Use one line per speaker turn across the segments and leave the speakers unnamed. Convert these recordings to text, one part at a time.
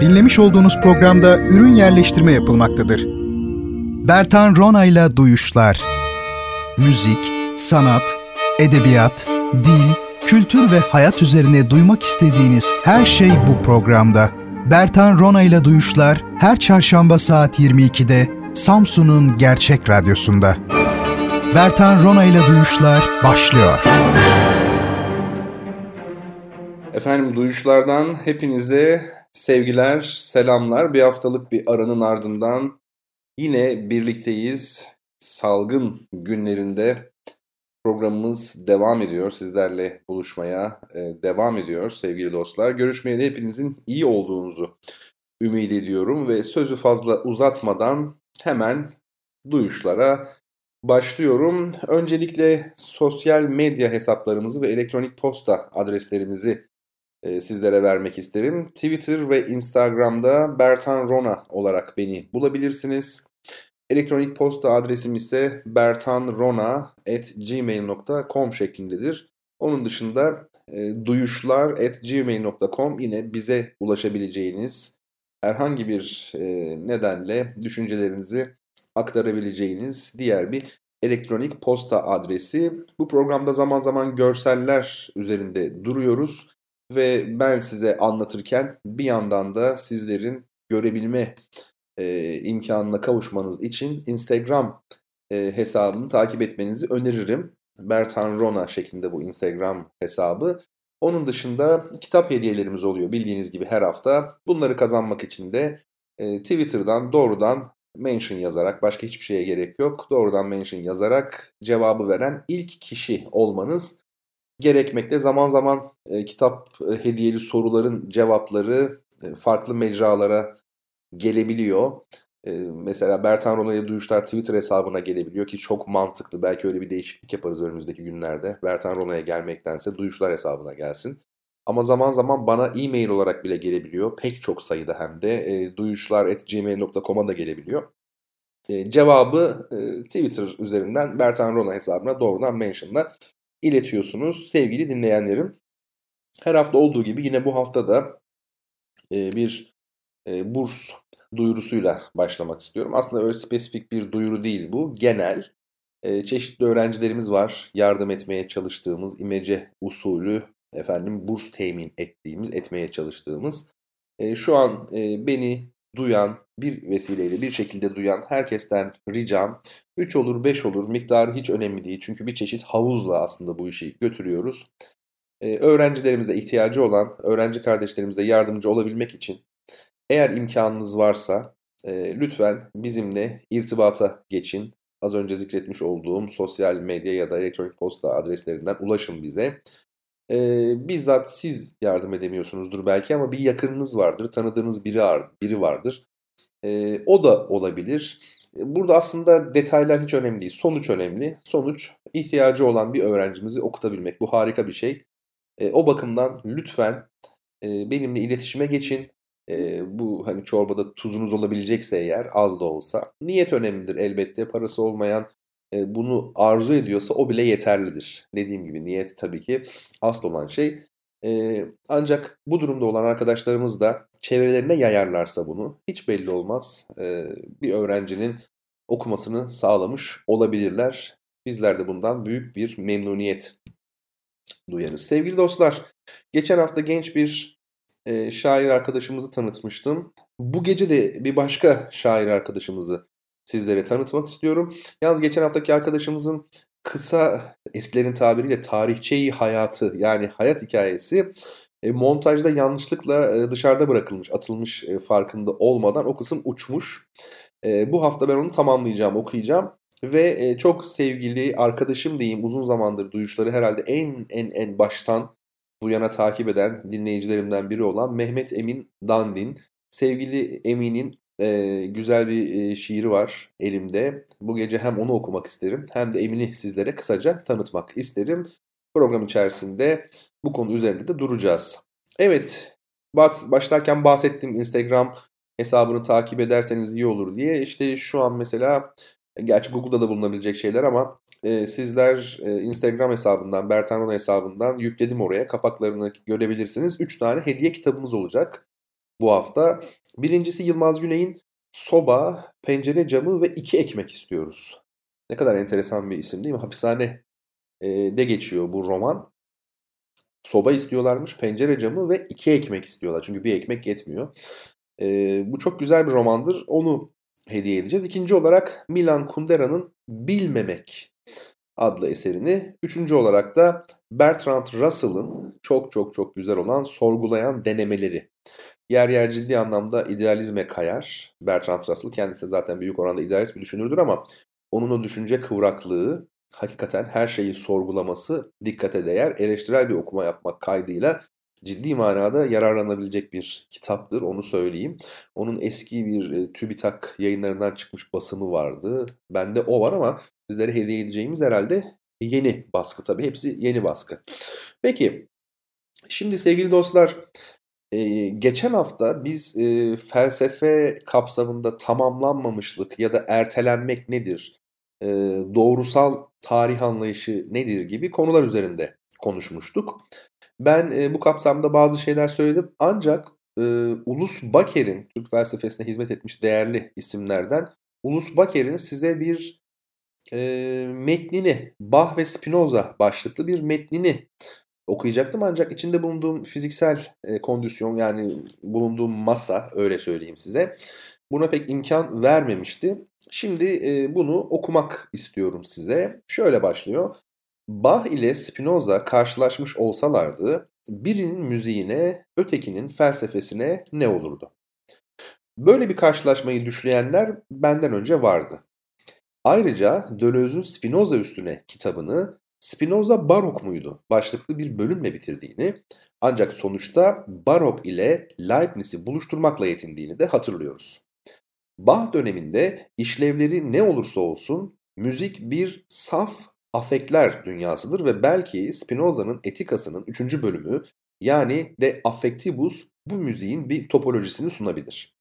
Dinlemiş olduğunuz programda ürün yerleştirme yapılmaktadır. Bertan Ronayla Duyuşlar Müzik, sanat, edebiyat, dil, kültür ve hayat üzerine duymak istediğiniz her şey bu programda. Bertan Ronayla Duyuşlar her çarşamba saat 22'de Samsun'un Gerçek Radyosu'nda. Bertan Ronayla Duyuşlar başlıyor.
Efendim duyuşlardan hepinize sevgiler, selamlar. Bir haftalık bir aranın ardından yine birlikteyiz. Salgın günlerinde programımız devam ediyor. Sizlerle buluşmaya e, devam ediyor sevgili dostlar. Görüşmeye de hepinizin iyi olduğunuzu ümit ediyorum ve sözü fazla uzatmadan hemen duyuşlara başlıyorum. Öncelikle sosyal medya hesaplarımızı ve elektronik posta adreslerimizi e, sizlere vermek isterim. Twitter ve Instagram'da Bertan Rona olarak beni bulabilirsiniz. Elektronik posta adresim ise bertanrona.gmail.com şeklindedir. Onun dışında e, duyuşlar.gmail.com yine bize ulaşabileceğiniz herhangi bir e, nedenle düşüncelerinizi aktarabileceğiniz diğer bir elektronik posta adresi. Bu programda zaman zaman görseller üzerinde duruyoruz ve ben size anlatırken bir yandan da sizlerin görebilme e, imkanına kavuşmanız için Instagram e, hesabını takip etmenizi öneririm. Bertan Rona şeklinde bu Instagram hesabı. Onun dışında kitap hediyelerimiz oluyor bildiğiniz gibi her hafta. Bunları kazanmak için de e, Twitter'dan doğrudan mention yazarak başka hiçbir şeye gerek yok. Doğrudan mention yazarak cevabı veren ilk kişi olmanız gerekmekte. Zaman zaman e, kitap e, hediyeli soruların cevapları e, farklı mecralara gelebiliyor. E, mesela Bertan Rona'ya duyuşlar Twitter hesabına gelebiliyor ki çok mantıklı. Belki öyle bir değişiklik yaparız önümüzdeki günlerde. Bertan Rona'ya gelmektense duyuşlar hesabına gelsin. Ama zaman zaman bana e-mail olarak bile gelebiliyor. Pek çok sayıda hem de e, duyuşlar.gmail.com'a da gelebiliyor. E, cevabı e, Twitter üzerinden Bertan Rona hesabına doğrudan mentionla iletiyorsunuz sevgili dinleyenlerim. Her hafta olduğu gibi yine bu hafta da e, bir e, burs duyurusuyla başlamak istiyorum. Aslında öyle spesifik bir duyuru değil bu. Genel e, çeşitli öğrencilerimiz var. Yardım etmeye çalıştığımız imece usulü efendim burs temin ettiğimiz, etmeye çalıştığımız. Şu an beni duyan, bir vesileyle bir şekilde duyan herkesten ricam 3 olur 5 olur miktarı hiç önemli değil. Çünkü bir çeşit havuzla aslında bu işi götürüyoruz. Ee, öğrencilerimize ihtiyacı olan, öğrenci kardeşlerimize yardımcı olabilmek için eğer imkanınız varsa e, lütfen bizimle irtibata geçin. Az önce zikretmiş olduğum sosyal medya ya da elektronik posta adreslerinden ulaşın bize. Ee, bizzat siz yardım edemiyorsunuzdur belki ama bir yakınınız vardır, tanıdığınız biri, biri vardır. Ee, o da olabilir. Burada aslında detaylar hiç önemli değil. Sonuç önemli. Sonuç ihtiyacı olan bir öğrencimizi okutabilmek. Bu harika bir şey. Ee, o bakımdan lütfen e, benimle iletişime geçin. E, bu hani çorbada tuzunuz olabilecekse eğer az da olsa. Niyet önemlidir elbette. Parası olmayan e, bunu arzu ediyorsa o bile yeterlidir. Dediğim gibi niyet tabii ki asıl olan şey. E, ancak bu durumda olan arkadaşlarımız da çevrelerine yayarlarsa bunu hiç belli olmaz. E, bir öğrencinin okumasını sağlamış olabilirler. Bizler de bundan büyük bir memnuniyet duyarız. Sevgili dostlar, geçen hafta genç bir e, şair arkadaşımızı tanıtmıştım. Bu gece de bir başka şair arkadaşımızı sizlere tanıtmak istiyorum. Yalnız geçen haftaki arkadaşımızın kısa eskilerin tabiriyle tarihçeyi hayatı yani hayat hikayesi e, montajda yanlışlıkla e, dışarıda bırakılmış, atılmış e, farkında olmadan o kısım uçmuş. Bu hafta ben onu tamamlayacağım, okuyacağım. Ve çok sevgili arkadaşım diyeyim uzun zamandır duyuşları herhalde en en en baştan bu yana takip eden dinleyicilerimden biri olan Mehmet Emin Dandin. Sevgili Emin'in e, güzel bir e, şiiri var elimde. Bu gece hem onu okumak isterim hem de Emin'i sizlere kısaca tanıtmak isterim. Program içerisinde bu konu üzerinde de duracağız. Evet, başlarken bahsettim Instagram hesabını takip ederseniz iyi olur diye. İşte şu an mesela gerçi Google'da da bulunabilecek şeyler ama e, sizler e, Instagram hesabından, Bertan Rona hesabından yükledim oraya. Kapaklarını görebilirsiniz. 3 tane hediye kitabımız olacak. Bu hafta. Birincisi Yılmaz Güney'in Soba, Pencere Camı ve iki Ekmek istiyoruz. Ne kadar enteresan bir isim değil mi? Hapishane de geçiyor bu roman. Soba istiyorlarmış, pencere camı ve iki ekmek istiyorlar. Çünkü bir ekmek yetmiyor. bu çok güzel bir romandır. Onu hediye edeceğiz. İkinci olarak Milan Kundera'nın Bilmemek adlı eserini. Üçüncü olarak da Bertrand Russell'ın çok çok çok güzel olan Sorgulayan Denemeleri. Yer yer ciddi anlamda idealizme kayar. Bertrand Russell kendisi zaten büyük oranda idealist bir düşünürdür ama onun o düşünce kıvraklığı, hakikaten her şeyi sorgulaması dikkate değer. Eleştirel bir okuma yapmak kaydıyla ciddi manada yararlanabilecek bir kitaptır onu söyleyeyim. Onun eski bir e, TÜBİTAK yayınlarından çıkmış basımı vardı. Bende o var ama sizlere hediye edeceğimiz herhalde yeni baskı tabii. Hepsi yeni baskı. Peki şimdi sevgili dostlar e, geçen hafta biz e, felsefe kapsamında tamamlanmamışlık ya da ertelenmek nedir? E, doğrusal tarih anlayışı nedir gibi konular üzerinde konuşmuştuk. Ben e, bu kapsamda bazı şeyler söyledim ancak e, Ulus Baker'in Türk felsefesine hizmet etmiş değerli isimlerden Ulus Baker'in size bir e, metnini Bach ve Spinoza başlıklı bir metnini okuyacaktım ancak içinde bulunduğum fiziksel e, kondisyon yani bulunduğum masa öyle söyleyeyim size buna pek imkan vermemişti. Şimdi e, bunu okumak istiyorum size. Şöyle başlıyor. Bach ile Spinoza karşılaşmış olsalardı birinin müziğine, ötekinin felsefesine ne olurdu? Böyle bir karşılaşmayı düşleyenler benden önce vardı. Ayrıca Deleuze'ün Spinoza üstüne kitabını Spinoza barok muydu başlıklı bir bölümle bitirdiğini ancak sonuçta barok ile Leibniz'i buluşturmakla yetindiğini de hatırlıyoruz. Bach döneminde işlevleri ne olursa olsun müzik bir saf afekler dünyasıdır ve belki Spinoza'nın Etikası'nın 3. bölümü yani De Affectibus bu müziğin bir topolojisini sunabilir.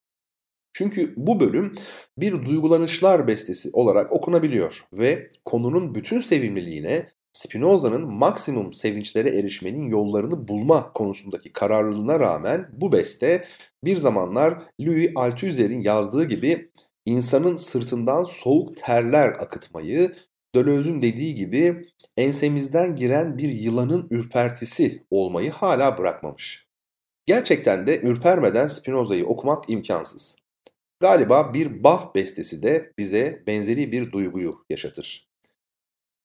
Çünkü bu bölüm bir duygulanışlar bestesi olarak okunabiliyor ve konunun bütün sevimliliğine Spinoza'nın maksimum sevinçlere erişmenin yollarını bulma konusundaki kararlılığına rağmen bu beste bir zamanlar Louis Althusser'in yazdığı gibi insanın sırtından soğuk terler akıtmayı, Deleuze'ün dediği gibi ensemizden giren bir yılanın ürpertisi olmayı hala bırakmamış. Gerçekten de ürpermeden Spinoza'yı okumak imkansız. Galiba bir Bach bestesi de bize benzeri bir duyguyu yaşatır.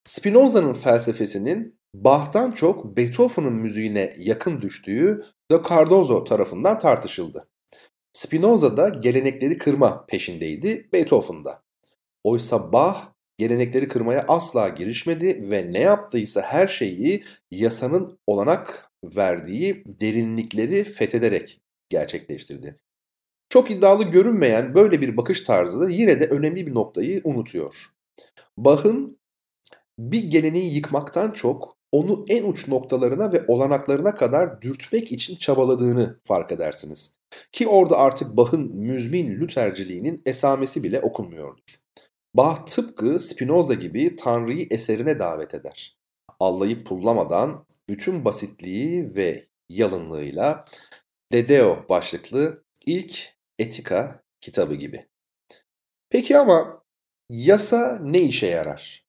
Spinoza'nın felsefesinin Bach'tan çok Beethoven'ın müziğine yakın düştüğü de Cardozo tarafından tartışıldı. Spinoza da gelenekleri kırma peşindeydi, Beethoven'da. Oysa Bach gelenekleri kırmaya asla girişmedi ve ne yaptıysa her şeyi yasanın olanak verdiği derinlikleri fethederek gerçekleştirdi. Çok iddialı görünmeyen böyle bir bakış tarzı yine de önemli bir noktayı unutuyor. Bach'ın bir geleneği yıkmaktan çok onu en uç noktalarına ve olanaklarına kadar dürtmek için çabaladığını fark edersiniz. Ki orada artık Bach'ın müzmin Lüterciliğinin esamesi bile okunmuyordur. Bach tıpkı Spinoza gibi Tanrı'yı eserine davet eder. Allayıp pullamadan bütün basitliği ve yalınlığıyla Dedeo başlıklı ilk etika kitabı gibi. Peki ama yasa ne işe yarar?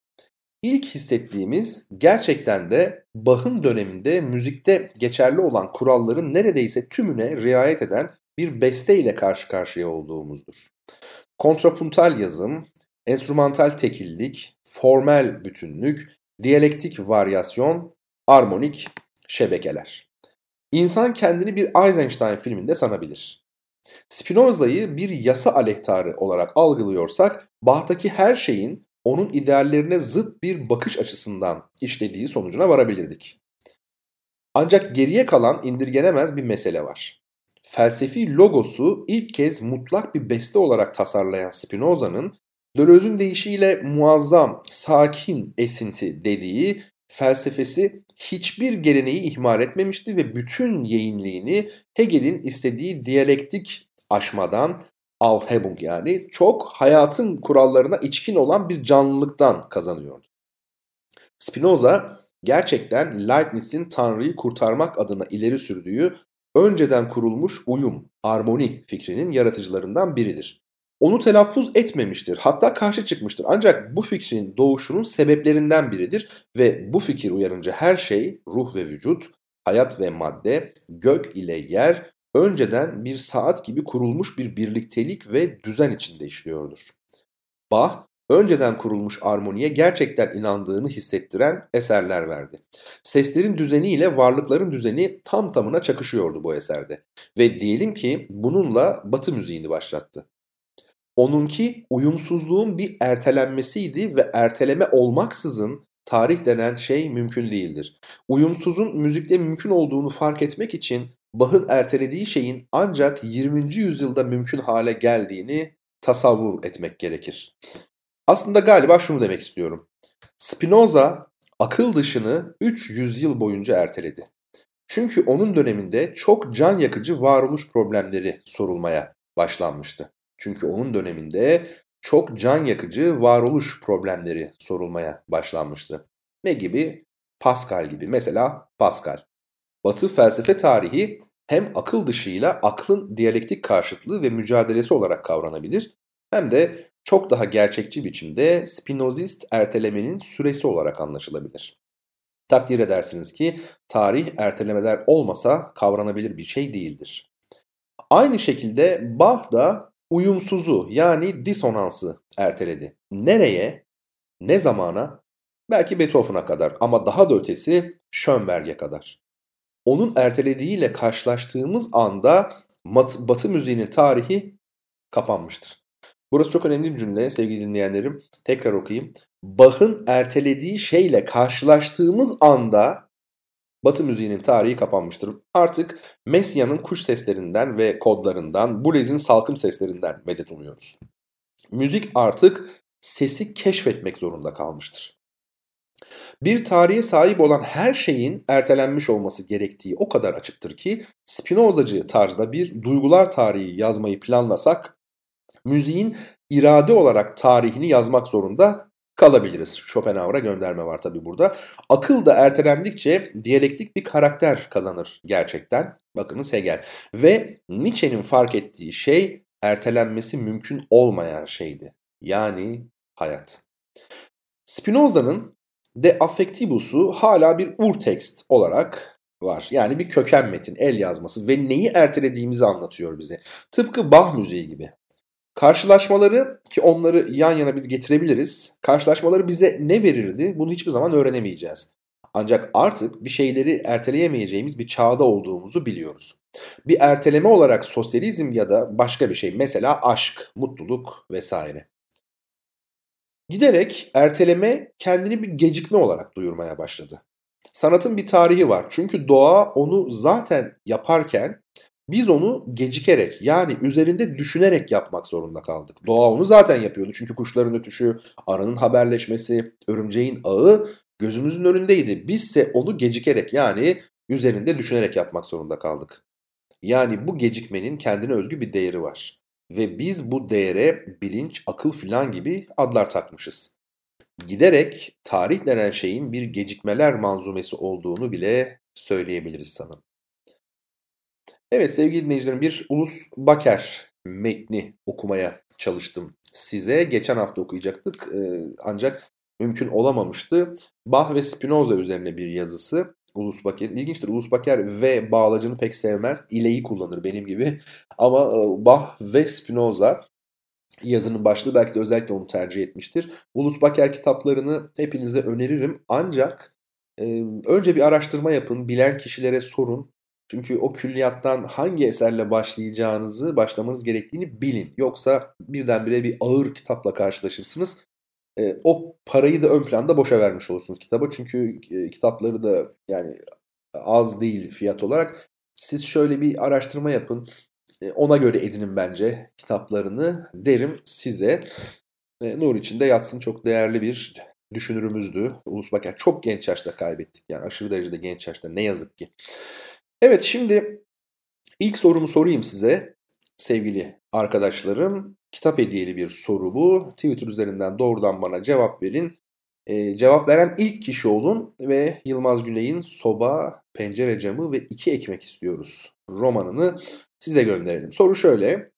İlk hissettiğimiz gerçekten de Bach'ın döneminde müzikte geçerli olan kuralların neredeyse tümüne riayet eden bir beste ile karşı karşıya olduğumuzdur. Kontrapuntal yazım, enstrümantal tekillik, formel bütünlük, diyalektik varyasyon, armonik şebekeler. İnsan kendini bir Eisenstein filminde sanabilir. Spinoza'yı bir yasa aleyhtarı olarak algılıyorsak, Bach'taki her şeyin onun ideallerine zıt bir bakış açısından işlediği sonucuna varabilirdik. Ancak geriye kalan indirgenemez bir mesele var. Felsefi logosu ilk kez mutlak bir beste olarak tasarlayan Spinoza'nın Deleuze'ün deyişiyle muazzam, sakin esinti dediği felsefesi hiçbir geleneği ihmal etmemişti ve bütün yayınlığını Hegel'in istediği diyalektik aşmadan Aufhebung yani çok hayatın kurallarına içkin olan bir canlılıktan kazanıyordu. Spinoza gerçekten Leibniz'in Tanrı'yı kurtarmak adına ileri sürdüğü önceden kurulmuş uyum, armoni fikrinin yaratıcılarından biridir. Onu telaffuz etmemiştir, hatta karşı çıkmıştır. Ancak bu fikrin doğuşunun sebeplerinden biridir ve bu fikir uyarınca her şey, ruh ve vücut, hayat ve madde, gök ile yer önceden bir saat gibi kurulmuş bir birliktelik ve düzen içinde işliyordur. Bach, önceden kurulmuş armoniye gerçekten inandığını hissettiren eserler verdi. Seslerin düzeniyle varlıkların düzeni tam tamına çakışıyordu bu eserde. Ve diyelim ki bununla batı müziğini başlattı. Onunki uyumsuzluğun bir ertelenmesiydi ve erteleme olmaksızın tarih denen şey mümkün değildir. Uyumsuzun müzikte mümkün olduğunu fark etmek için Bach'ın ertelediği şeyin ancak 20. yüzyılda mümkün hale geldiğini tasavvur etmek gerekir. Aslında galiba şunu demek istiyorum. Spinoza akıl dışını 3 yüzyıl boyunca erteledi. Çünkü onun döneminde çok can yakıcı varoluş problemleri sorulmaya başlanmıştı. Çünkü onun döneminde çok can yakıcı varoluş problemleri sorulmaya başlanmıştı. Ne gibi? Pascal gibi. Mesela Pascal. Batı felsefe tarihi hem akıl dışıyla aklın diyalektik karşıtlığı ve mücadelesi olarak kavranabilir hem de çok daha gerçekçi biçimde Spinozist ertelemenin süresi olarak anlaşılabilir. Takdir edersiniz ki tarih ertelemeler olmasa kavranabilir bir şey değildir. Aynı şekilde Bach da uyumsuzu yani disonansı erteledi. Nereye? Ne zamana? Belki Beethoven'a kadar ama daha da ötesi Schönberg'e kadar. Onun ertelediğiyle karşılaştığımız anda Batı müziğinin tarihi kapanmıştır. Burası çok önemli bir cümle sevgili dinleyenlerim. Tekrar okuyayım. Bach'ın ertelediği şeyle karşılaştığımız anda Batı müziğinin tarihi kapanmıştır. Artık Messia'nın kuş seslerinden ve kodlarından, Boulez'in salkım seslerinden medet umuyoruz. Müzik artık sesi keşfetmek zorunda kalmıştır. Bir tarihe sahip olan her şeyin ertelenmiş olması gerektiği o kadar açıktır ki Spinozacı tarzda bir duygular tarihi yazmayı planlasak müziğin irade olarak tarihini yazmak zorunda kalabiliriz. Schopenhauer'a gönderme var tabi burada. Akıl da ertelendikçe diyalektik bir karakter kazanır gerçekten. Bakınız Hegel. Ve Nietzsche'nin fark ettiği şey ertelenmesi mümkün olmayan şeydi. Yani hayat. Spinoza'nın De Affectibus'u hala bir urtext olarak var. Yani bir köken metin, el yazması ve neyi ertelediğimizi anlatıyor bize. Tıpkı Bach müziği gibi. Karşılaşmaları ki onları yan yana biz getirebiliriz. Karşılaşmaları bize ne verirdi bunu hiçbir zaman öğrenemeyeceğiz. Ancak artık bir şeyleri erteleyemeyeceğimiz bir çağda olduğumuzu biliyoruz. Bir erteleme olarak sosyalizm ya da başka bir şey mesela aşk, mutluluk vesaire. Giderek erteleme kendini bir gecikme olarak duyurmaya başladı. Sanatın bir tarihi var. Çünkü doğa onu zaten yaparken biz onu gecikerek yani üzerinde düşünerek yapmak zorunda kaldık. Doğa onu zaten yapıyordu çünkü kuşların ötüşü, arının haberleşmesi, örümceğin ağı gözümüzün önündeydi. Bizse onu gecikerek yani üzerinde düşünerek yapmak zorunda kaldık. Yani bu gecikmenin kendine özgü bir değeri var. Ve biz bu değere bilinç, akıl filan gibi adlar takmışız. Giderek tarih denen şeyin bir gecikmeler manzumesi olduğunu bile söyleyebiliriz sanırım. Evet sevgili dinleyicilerim bir Ulus Baker metni okumaya çalıştım size. Geçen hafta okuyacaktık ancak mümkün olamamıştı. Bach ve Spinoza üzerine bir yazısı. Ulus Baker. İlginçtir. Ulus Baker ve bağlacını pek sevmez. İleyi kullanır benim gibi. Ama Bach ve Spinoza yazının başlığı belki de özellikle onu tercih etmiştir. Ulus Baker kitaplarını hepinize öneririm. Ancak önce bir araştırma yapın. Bilen kişilere sorun. Çünkü o külliyattan hangi eserle başlayacağınızı, başlamanız gerektiğini bilin. Yoksa birdenbire bir ağır kitapla karşılaşırsınız. E, o parayı da ön planda boşa vermiş olursunuz kitaba. Çünkü e, kitapları da yani az değil fiyat olarak. Siz şöyle bir araştırma yapın. E, ona göre edinin bence kitaplarını derim size. E, Nur içinde yatsın çok değerli bir düşünürümüzdü. Ulus Baker çok genç yaşta kaybettik. Yani aşırı derecede genç yaşta ne yazık ki. Evet şimdi ilk sorumu sorayım size sevgili arkadaşlarım. Kitap hediyeli bir soru bu. Twitter üzerinden doğrudan bana cevap verin. Ee, cevap veren ilk kişi olun ve Yılmaz Güney'in soba, pencere camı ve iki ekmek istiyoruz romanını size gönderelim. Soru şöyle.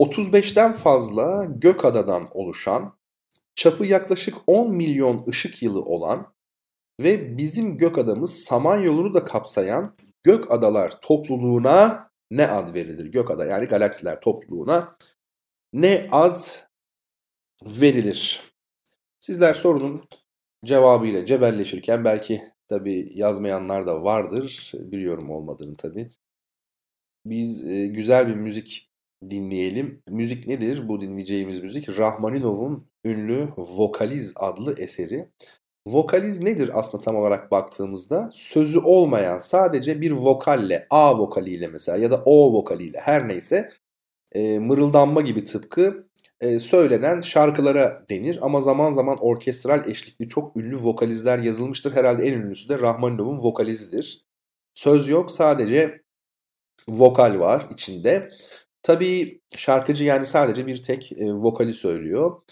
35'ten fazla gök adadan oluşan, çapı yaklaşık 10 milyon ışık yılı olan ve bizim gök adamız Samanyolu'nu da kapsayan gök adalar topluluğuna ne ad verilir? Gök ada yani galaksiler topluluğuna ne ad verilir? Sizler sorunun cevabıyla cebelleşirken belki tabi yazmayanlar da vardır. Biliyorum olmadığını tabi. Biz e, güzel bir müzik dinleyelim. Müzik nedir? Bu dinleyeceğimiz müzik Rahmaninov'un ünlü Vokaliz adlı eseri. Vokaliz nedir aslında tam olarak baktığımızda? Sözü olmayan sadece bir vokalle, A vokaliyle mesela ya da O vokaliyle her neyse e, mırıldanma gibi tıpkı e, söylenen şarkılara denir. Ama zaman zaman orkestral eşlikli çok ünlü vokalizler yazılmıştır. Herhalde en ünlüsü de Rahmaninov'un vokalizidir. Söz yok sadece vokal var içinde. Tabii şarkıcı yani sadece bir tek e, vokali söylüyor.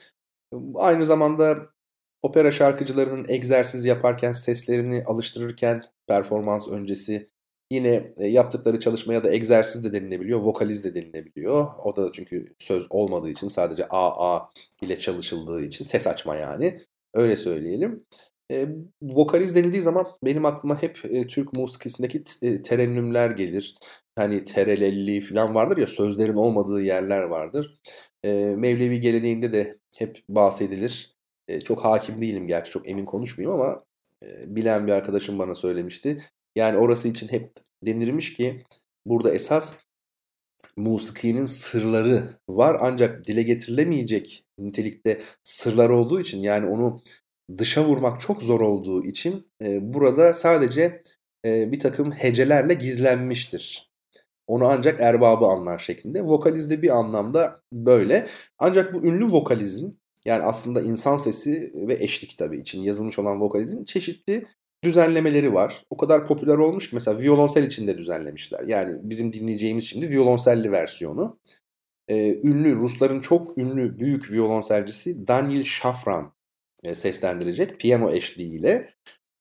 Aynı zamanda opera şarkıcılarının egzersiz yaparken, seslerini alıştırırken performans öncesi yine e, yaptıkları çalışmaya da egzersiz de denilebiliyor, vokaliz de denilebiliyor. O da çünkü söz olmadığı için sadece A A ile çalışıldığı için ses açma yani. Öyle söyleyelim. E, vokaliz denildiği zaman benim aklıma hep e, Türk musikisindeki e, terennümler gelir. Hani terelelli falan vardır ya sözlerin olmadığı yerler vardır. E, Mevlevi geleneğinde de hep bahsedilir. Çok hakim değilim gerçi çok emin konuşmayayım ama e, bilen bir arkadaşım bana söylemişti. Yani orası için hep denirmiş ki burada esas musikinin sırları var ancak dile getirilemeyecek nitelikte sırlar olduğu için yani onu dışa vurmak çok zor olduğu için e, burada sadece e, bir takım hecelerle gizlenmiştir. Onu ancak erbabı anlar şeklinde. Vokalizde bir anlamda böyle. Ancak bu ünlü vokalizm yani aslında insan sesi ve eşlik tabii için yazılmış olan vokalizm çeşitli düzenlemeleri var. O kadar popüler olmuş ki mesela violonsel için de düzenlemişler. Yani bizim dinleyeceğimiz şimdi violonselli versiyonu. Ee, ünlü Rusların çok ünlü büyük violonselcisi Daniel Shafran e, seslendirecek piyano eşliğiyle.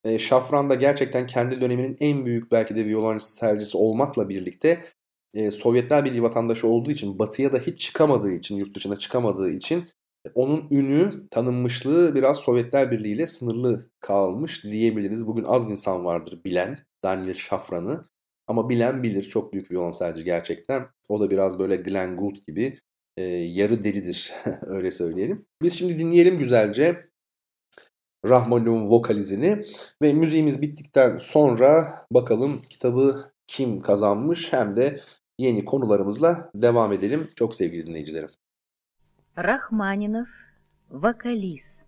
E, Shafran da gerçekten kendi döneminin en büyük belki de violonselcisi olmakla birlikte e, Sovyetler Birliği vatandaşı olduğu için batıya da hiç çıkamadığı için, yurt dışına çıkamadığı için onun ünü, tanınmışlığı biraz Sovyetler Birliği ile sınırlı kalmış diyebiliriz. Bugün az insan vardır bilen Daniel Şafran'ı. Ama bilen bilir. Çok büyük violonselci gerçekten. O da biraz böyle Glenn Gould gibi e, yarı delidir. Öyle söyleyelim. Biz şimdi dinleyelim güzelce Rahmanov'un vokalizini ve müziğimiz bittikten sonra bakalım kitabı kim kazanmış hem de yeni konularımızla devam edelim. Çok sevgili dinleyicilerim.
Рахманинов, вокалист.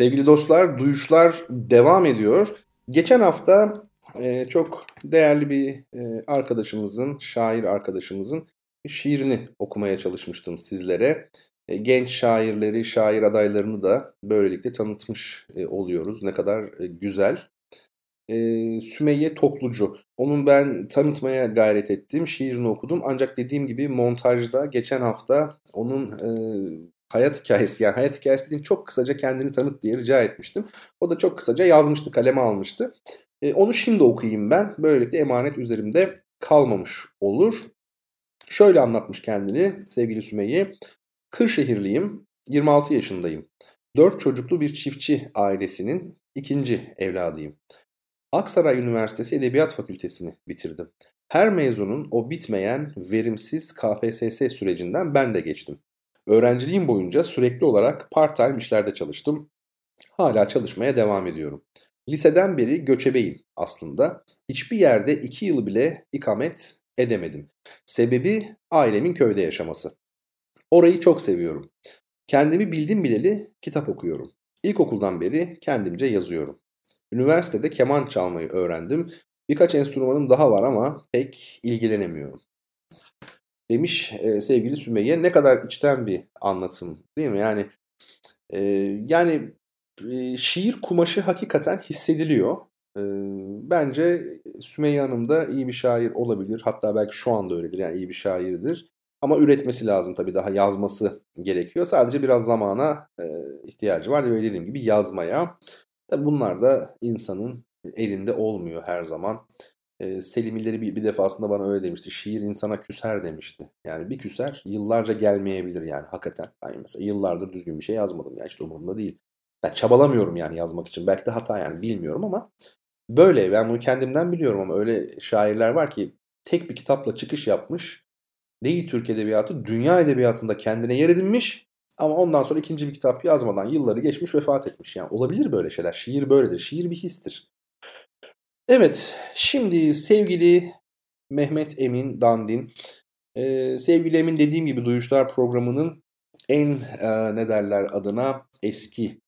Sevgili dostlar, duyuşlar devam ediyor. Geçen hafta e, çok değerli bir e, arkadaşımızın, şair arkadaşımızın şiirini okumaya çalışmıştım sizlere. E, genç şairleri, şair adaylarını da böylelikle tanıtmış e, oluyoruz. Ne kadar e, güzel. E, Sümeyye Toklucu. Onun ben tanıtmaya gayret ettim. Şiirini okudum. Ancak dediğim gibi montajda geçen hafta onun e, hayat hikayesi yani hayat hikayesi dediğim çok kısaca kendini tanıt diye rica etmiştim. O da çok kısaca yazmıştı, kaleme almıştı. E, onu şimdi okuyayım ben. Böylelikle emanet üzerimde kalmamış olur. Şöyle anlatmış kendini sevgili Sümeyye. Kırşehirliyim, 26 yaşındayım. Dört çocuklu bir çiftçi ailesinin ikinci evladıyım. Aksaray Üniversitesi Edebiyat Fakültesini bitirdim. Her mezunun o bitmeyen verimsiz KPSS sürecinden ben de geçtim. Öğrenciliğim boyunca sürekli olarak part-time işlerde çalıştım. Hala çalışmaya devam ediyorum. Liseden beri göçebeyim aslında. Hiçbir yerde iki yıl bile ikamet edemedim. Sebebi ailemin köyde yaşaması. Orayı çok seviyorum. Kendimi bildim bileli kitap okuyorum. İlkokuldan beri kendimce yazıyorum. Üniversitede keman çalmayı öğrendim. Birkaç enstrümanım daha var ama pek ilgilenemiyorum. Demiş e, sevgili Sümeyye ne kadar içten bir anlatım değil mi? Yani e, yani e, şiir kumaşı hakikaten hissediliyor. E, bence Sümeyye Hanım da iyi bir şair olabilir. Hatta belki şu anda öyledir yani iyi bir şairdir. Ama üretmesi lazım tabii daha yazması gerekiyor. Sadece biraz zamana e, ihtiyacı var ve dediğim gibi yazmaya. Tabii bunlar da insanın elinde olmuyor her zaman. E, Selim İlleri bir, bir defasında bana öyle demişti. Şiir insana küser demişti. Yani bir küser yıllarca gelmeyebilir yani hakikaten. Yani mesela yıllardır düzgün bir şey yazmadım. Yani işte umurumda değil. Ben çabalamıyorum yani yazmak için. Belki de hata yani bilmiyorum ama böyle. Ben bunu kendimden biliyorum ama öyle şairler var ki tek bir kitapla çıkış yapmış. Değil Türk Edebiyatı, dünya edebiyatında kendine yer edinmiş. Ama ondan sonra ikinci bir kitap yazmadan yılları geçmiş vefat etmiş. Yani olabilir böyle şeyler. Şiir böyledir. Şiir bir histir. Evet, şimdi sevgili Mehmet Emin Dandin, e, sevgili Emin dediğim gibi Duyuşlar programının en e, ne derler adına eski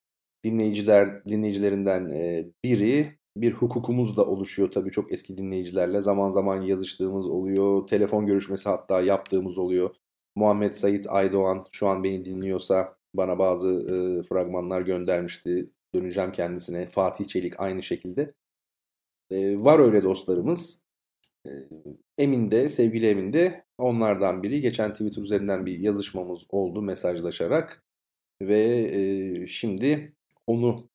dinleyiciler dinleyicilerinden e, biri. Bir hukukumuz da oluşuyor tabii çok eski dinleyicilerle. Zaman zaman yazıştığımız oluyor, telefon görüşmesi hatta yaptığımız oluyor. Muhammed Sait Aydoğan şu an beni dinliyorsa bana bazı e, fragmanlar göndermişti. Döneceğim kendisine. Fatih Çelik aynı şekilde. Var öyle dostlarımız. Emin de, sevgili Emin de onlardan biri. Geçen Twitter üzerinden bir yazışmamız oldu mesajlaşarak. Ve şimdi onu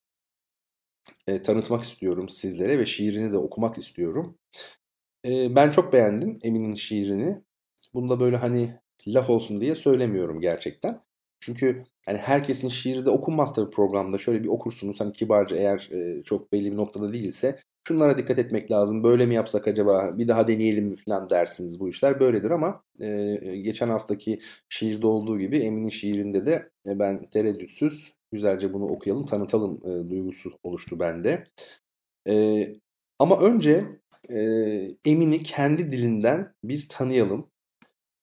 tanıtmak istiyorum sizlere ve şiirini de okumak istiyorum. Ben çok beğendim Emin'in şiirini. Bunda böyle hani laf olsun diye söylemiyorum gerçekten. Çünkü hani herkesin şiiri de okunmaz tabii programda. Şöyle bir okursunuz hani kibarca eğer e, çok belli bir noktada değilse şunlara dikkat etmek lazım. Böyle mi yapsak acaba bir daha deneyelim mi falan dersiniz bu işler böyledir ama e, geçen haftaki şiirde olduğu gibi Emin'in şiirinde de e, ben tereddütsüz güzelce bunu okuyalım tanıtalım e, duygusu oluştu bende. E, ama önce e, Emin'i kendi dilinden bir tanıyalım.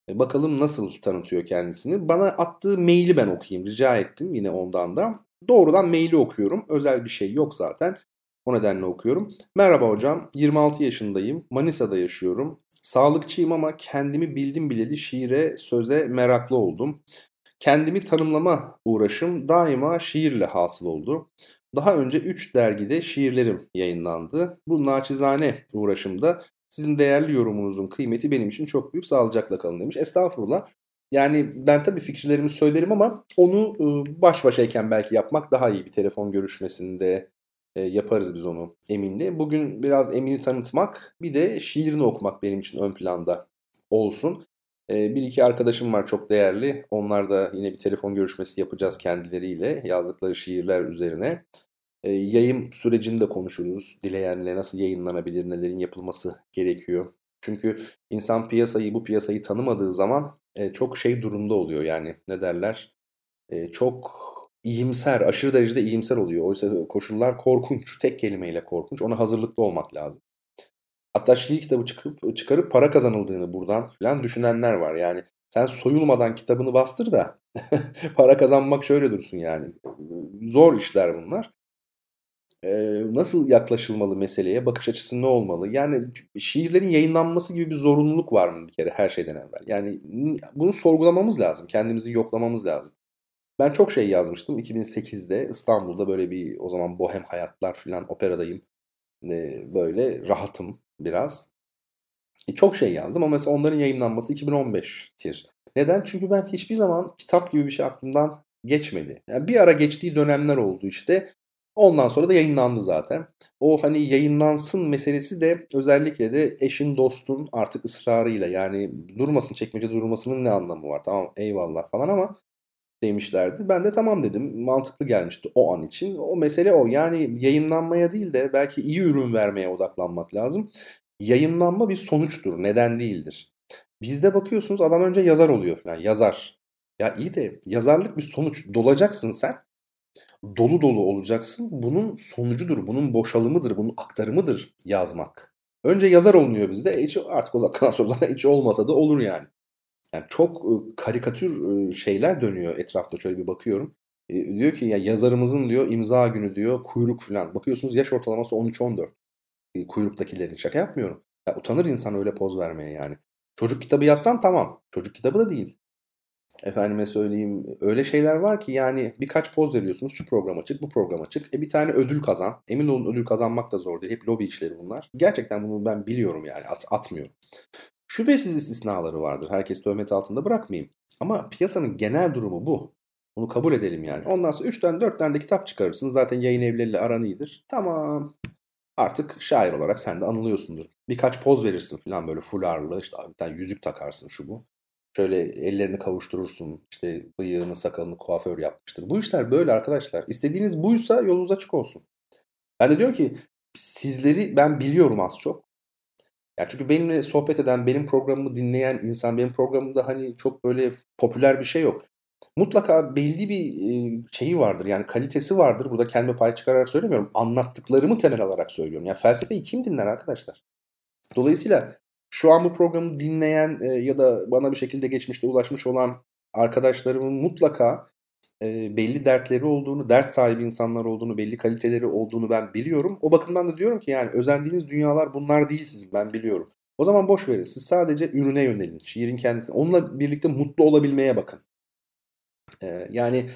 E, bakalım nasıl tanıtıyor kendisini. Bana attığı maili ben okuyayım rica ettim yine ondan da. Doğrudan maili okuyorum. Özel bir şey yok zaten. O nedenle okuyorum. Merhaba hocam, 26 yaşındayım, Manisa'da yaşıyorum. Sağlıkçıyım ama kendimi bildim bileli şiire, söze meraklı oldum. Kendimi tanımlama uğraşım daima şiirle hasıl oldu. Daha önce 3 dergide şiirlerim yayınlandı. Bu naçizane uğraşımda sizin değerli yorumunuzun kıymeti benim için çok büyük. Sağlıcakla kalın demiş. Estağfurullah. Yani ben tabii fikirlerimi söylerim ama onu baş başayken belki yapmak daha iyi bir telefon görüşmesinde e, yaparız biz onu Emin'le. Bugün biraz Emin'i tanıtmak bir de şiirini okumak benim için ön planda olsun. E, bir iki arkadaşım var çok değerli. Onlar da yine bir telefon görüşmesi yapacağız kendileriyle yazdıkları şiirler üzerine. E, yayın sürecini de konuşuruz. Dileyenle nasıl yayınlanabilir, nelerin yapılması gerekiyor. Çünkü insan piyasayı, bu piyasayı tanımadığı zaman e, çok şey durumda oluyor. Yani ne derler? E, çok iyimser, aşırı derecede iyimser oluyor. Oysa koşullar korkunç. Tek kelimeyle korkunç. Ona hazırlıklı olmak lazım. Hatta şiir kitabı çıkıp çıkarıp para kazanıldığını buradan falan düşünenler var. Yani sen soyulmadan kitabını bastır da para kazanmak şöyle dursun yani. zor işler bunlar. Nasıl yaklaşılmalı meseleye? Bakış açısı ne olmalı? Yani şiirlerin yayınlanması gibi bir zorunluluk var mı bir kere her şeyden evvel? Yani bunu sorgulamamız lazım. Kendimizi yoklamamız lazım. Ben çok şey yazmıştım. 2008'de İstanbul'da böyle bir o zaman bohem hayatlar filan operadayım. Ee, böyle rahatım biraz. E, çok şey yazdım ama mesela onların yayınlanması 2015'tir. Neden? Çünkü ben hiçbir zaman kitap gibi bir şey aklımdan geçmedi. Yani bir ara geçtiği dönemler oldu işte. Ondan sonra da yayınlandı zaten. O hani yayınlansın meselesi de özellikle de eşin dostun artık ısrarıyla yani durmasın çekmece durmasının ne anlamı var tamam eyvallah falan ama demişlerdi. Ben de tamam dedim. Mantıklı gelmişti o an için. O mesele o. Yani yayınlanmaya değil de belki iyi ürün vermeye odaklanmak lazım. Yayınlanma bir sonuçtur, neden değildir. Bizde bakıyorsunuz adam önce yazar oluyor falan. Yazar. Ya iyi de yazarlık bir sonuç. Dolacaksın sen dolu dolu olacaksın. Bunun sonucudur, bunun boşalımıdır, bunun aktarımıdır yazmak. Önce yazar olunuyor bizde. Hiç artık o dakikadan sonra hiç olmasa da olur yani. Yani çok karikatür şeyler dönüyor etrafta şöyle bir bakıyorum. E, diyor ki ya yazarımızın diyor imza günü diyor kuyruk falan. Bakıyorsunuz yaş ortalaması 13-14. E, kuyruktakilerin şaka yapmıyorum. Ya, utanır insan öyle poz vermeye yani. Çocuk kitabı yazsan tamam. Çocuk kitabı da değil. Efendime söyleyeyim öyle şeyler var ki yani birkaç poz veriyorsunuz şu programa çık bu programa çık. E bir tane ödül kazan. Emin olun ödül kazanmak da zor değil. Hep lobi işleri bunlar. Gerçekten bunu ben biliyorum yani at, atmıyorum. Şüphesiz istisnaları vardır. Herkes töhmet altında bırakmayayım. Ama piyasanın genel durumu bu. Bunu kabul edelim yani. Ondan sonra 3'ten 4'ten de kitap çıkarırsın. Zaten yayın evleriyle aran iyidir. Tamam. Artık şair olarak sen de anılıyorsundur. Birkaç poz verirsin falan böyle fularlı. işte bir tane yüzük takarsın şu bu. Şöyle ellerini kavuşturursun. İşte bıyığını, sakalını kuaför yapmıştır. Bu işler böyle arkadaşlar. İstediğiniz buysa yolunuz açık olsun. Ben de diyorum ki sizleri ben biliyorum az çok. Yani çünkü benimle sohbet eden, benim programımı dinleyen insan, benim programımda hani çok böyle popüler bir şey yok. Mutlaka belli bir şeyi vardır yani kalitesi vardır. Burada kendime pay çıkararak söylemiyorum. Anlattıklarımı temel alarak söylüyorum. Yani felsefeyi kim dinler arkadaşlar? Dolayısıyla şu an bu programı dinleyen e, ya da bana bir şekilde geçmişte ulaşmış olan arkadaşlarımın mutlaka e, belli dertleri olduğunu, dert sahibi insanlar olduğunu, belli kaliteleri olduğunu ben biliyorum. O bakımdan da diyorum ki yani özendiğiniz dünyalar bunlar değil sizin ben biliyorum. O zaman boş verin. Siz sadece ürüne yönelin. Şiirin kendisine. Onunla birlikte mutlu olabilmeye bakın. E, yani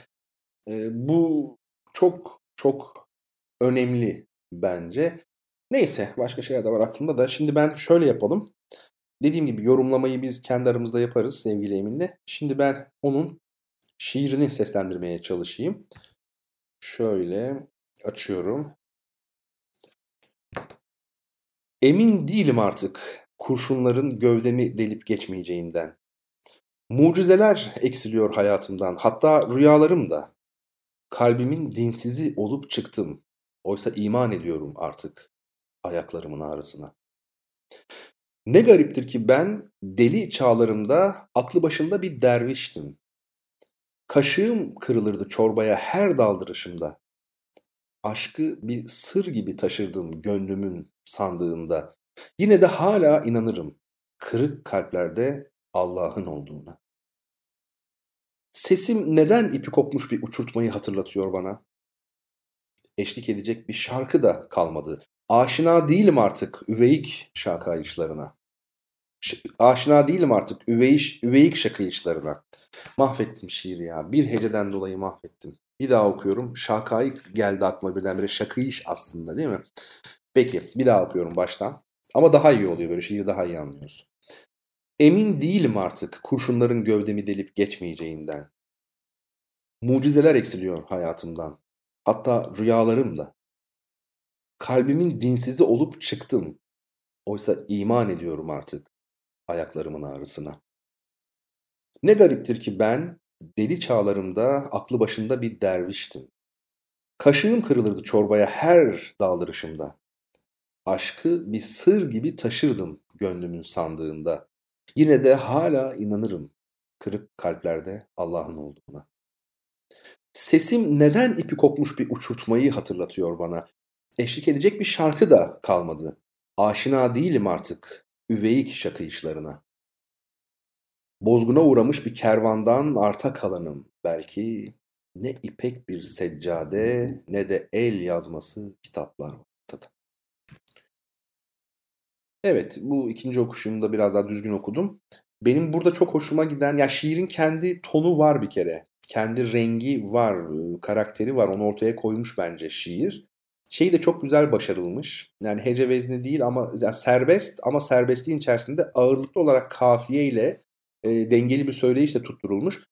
e, bu çok çok önemli bence. Neyse başka şeyler de var aklımda da. Şimdi ben şöyle yapalım. Dediğim gibi yorumlamayı biz kendi aramızda yaparız sevgili Emin'le. Şimdi ben onun şiirini seslendirmeye çalışayım. Şöyle açıyorum. Emin değilim artık kurşunların gövdemi delip geçmeyeceğinden. Mucizeler eksiliyor hayatımdan, hatta rüyalarım da. Kalbimin dinsizi olup çıktım. Oysa iman ediyorum artık ayaklarımın ağrısına. Ne gariptir ki ben deli çağlarımda aklı başında bir derviştim. Kaşığım kırılırdı çorbaya her daldırışımda. Aşkı bir sır gibi taşırdım gönlümün sandığında. Yine de hala inanırım kırık kalplerde Allah'ın olduğuna. Sesim neden ipi kopmuş bir uçurtmayı hatırlatıyor bana? Eşlik edecek bir şarkı da kalmadı. Aşina değilim artık üveyik şakayışlarına. Aşina değilim artık üveyiş, üveyik şakayışlarına. Mahvettim şiiri ya. Bir heceden dolayı mahvettim. Bir daha okuyorum. Şakayık geldi aklıma birdenbire. Şakayış aslında değil mi? Peki bir daha okuyorum baştan. Ama daha iyi oluyor böyle şiiri daha iyi anlıyoruz. Emin değilim artık kurşunların gövdemi delip geçmeyeceğinden. Mucizeler eksiliyor hayatımdan. Hatta rüyalarım da. Kalbimin dinsizi olup çıktım. Oysa iman ediyorum artık ayaklarımın ağrısına. Ne gariptir ki ben deli çağlarımda aklı başında bir derviştim. Kaşığım kırılırdı çorbaya her daldırışımda. Aşkı bir sır gibi taşırdım gönlümün sandığında. Yine de hala inanırım kırık kalplerde Allah'ın olduğuna. Sesim neden ipi kopmuş bir uçurtmayı hatırlatıyor bana. Eşlik edecek bir şarkı da kalmadı. Aşina değilim artık üveyik şakayışlarına. Bozguna uğramış bir kervandan arta kalanım belki. Ne ipek bir seccade ne de el yazması kitaplar ortada. Evet bu ikinci okuşumda biraz daha düzgün okudum. Benim burada çok hoşuma giden ya şiirin kendi tonu var bir kere. Kendi rengi var, karakteri var. Onu ortaya koymuş bence şiir. Şey de çok güzel başarılmış. Yani hece vezni değil ama yani serbest ama serbestliğin içerisinde ağırlıklı olarak kafiye ile e, dengeli bir söyleyişle tutturulmuş.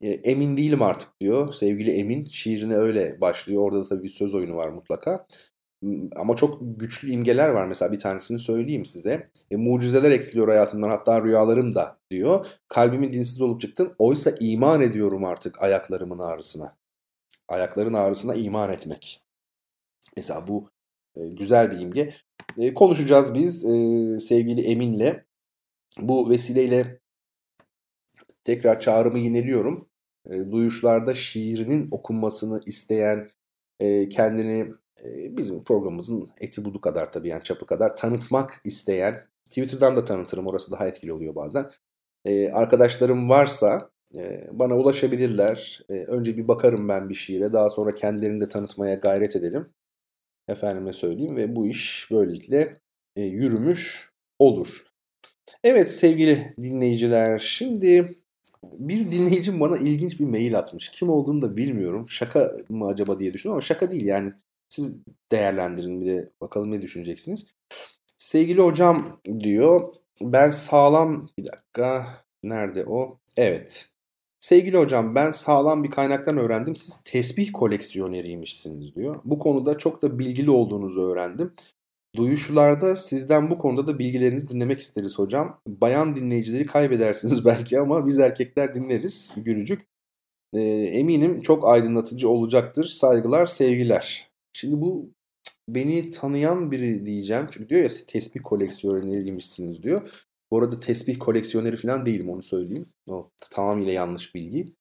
E, emin değilim artık diyor sevgili Emin. Şiirine öyle başlıyor. Orada da tabii bir söz oyunu var mutlaka. Ama çok güçlü imgeler var. Mesela bir tanesini söyleyeyim size. E, mucizeler eksiliyor hayatımdan hatta rüyalarım da diyor. Kalbimin dinsiz olup çıktım. Oysa iman ediyorum artık ayaklarımın ağrısına. Ayakların ağrısına iman etmek. Mesela bu e, güzel bir imge. E, konuşacağız biz e, sevgili Emin'le. Bu vesileyle tekrar çağrımı yineliyorum. E, duyuşlarda şiirinin okunmasını isteyen, e, kendini e, bizim programımızın eti budu kadar tabii yani çapı kadar tanıtmak isteyen, Twitter'dan da tanıtırım orası daha etkili oluyor bazen. E, arkadaşlarım varsa e, bana ulaşabilirler. E, önce bir bakarım ben bir şiire daha sonra kendilerini de tanıtmaya gayret edelim. Efendime söyleyeyim ve bu iş böylelikle e, yürümüş olur. Evet sevgili dinleyiciler şimdi bir dinleyicim bana ilginç bir mail atmış. Kim olduğunu da bilmiyorum. Şaka mı acaba diye düşünüyorum ama şaka değil yani. Siz değerlendirin bir de bakalım ne düşüneceksiniz. Sevgili hocam diyor ben sağlam bir dakika nerede o? Evet. Sevgili hocam ben sağlam bir kaynaktan öğrendim. Siz tesbih koleksiyoneriymişsiniz diyor. Bu konuda çok da bilgili olduğunuzu öğrendim. Duyuşlarda sizden bu konuda da bilgilerinizi dinlemek isteriz hocam. Bayan dinleyicileri kaybedersiniz belki ama biz erkekler dinleriz gülücük. E, eminim çok aydınlatıcı olacaktır. Saygılar, sevgiler. Şimdi bu beni tanıyan biri diyeceğim. Çünkü diyor ya tesbih koleksiyoneriymişsiniz diyor. Bu arada tesbih koleksiyoneri falan değilim onu söyleyeyim. O tamamıyla yanlış bilgi.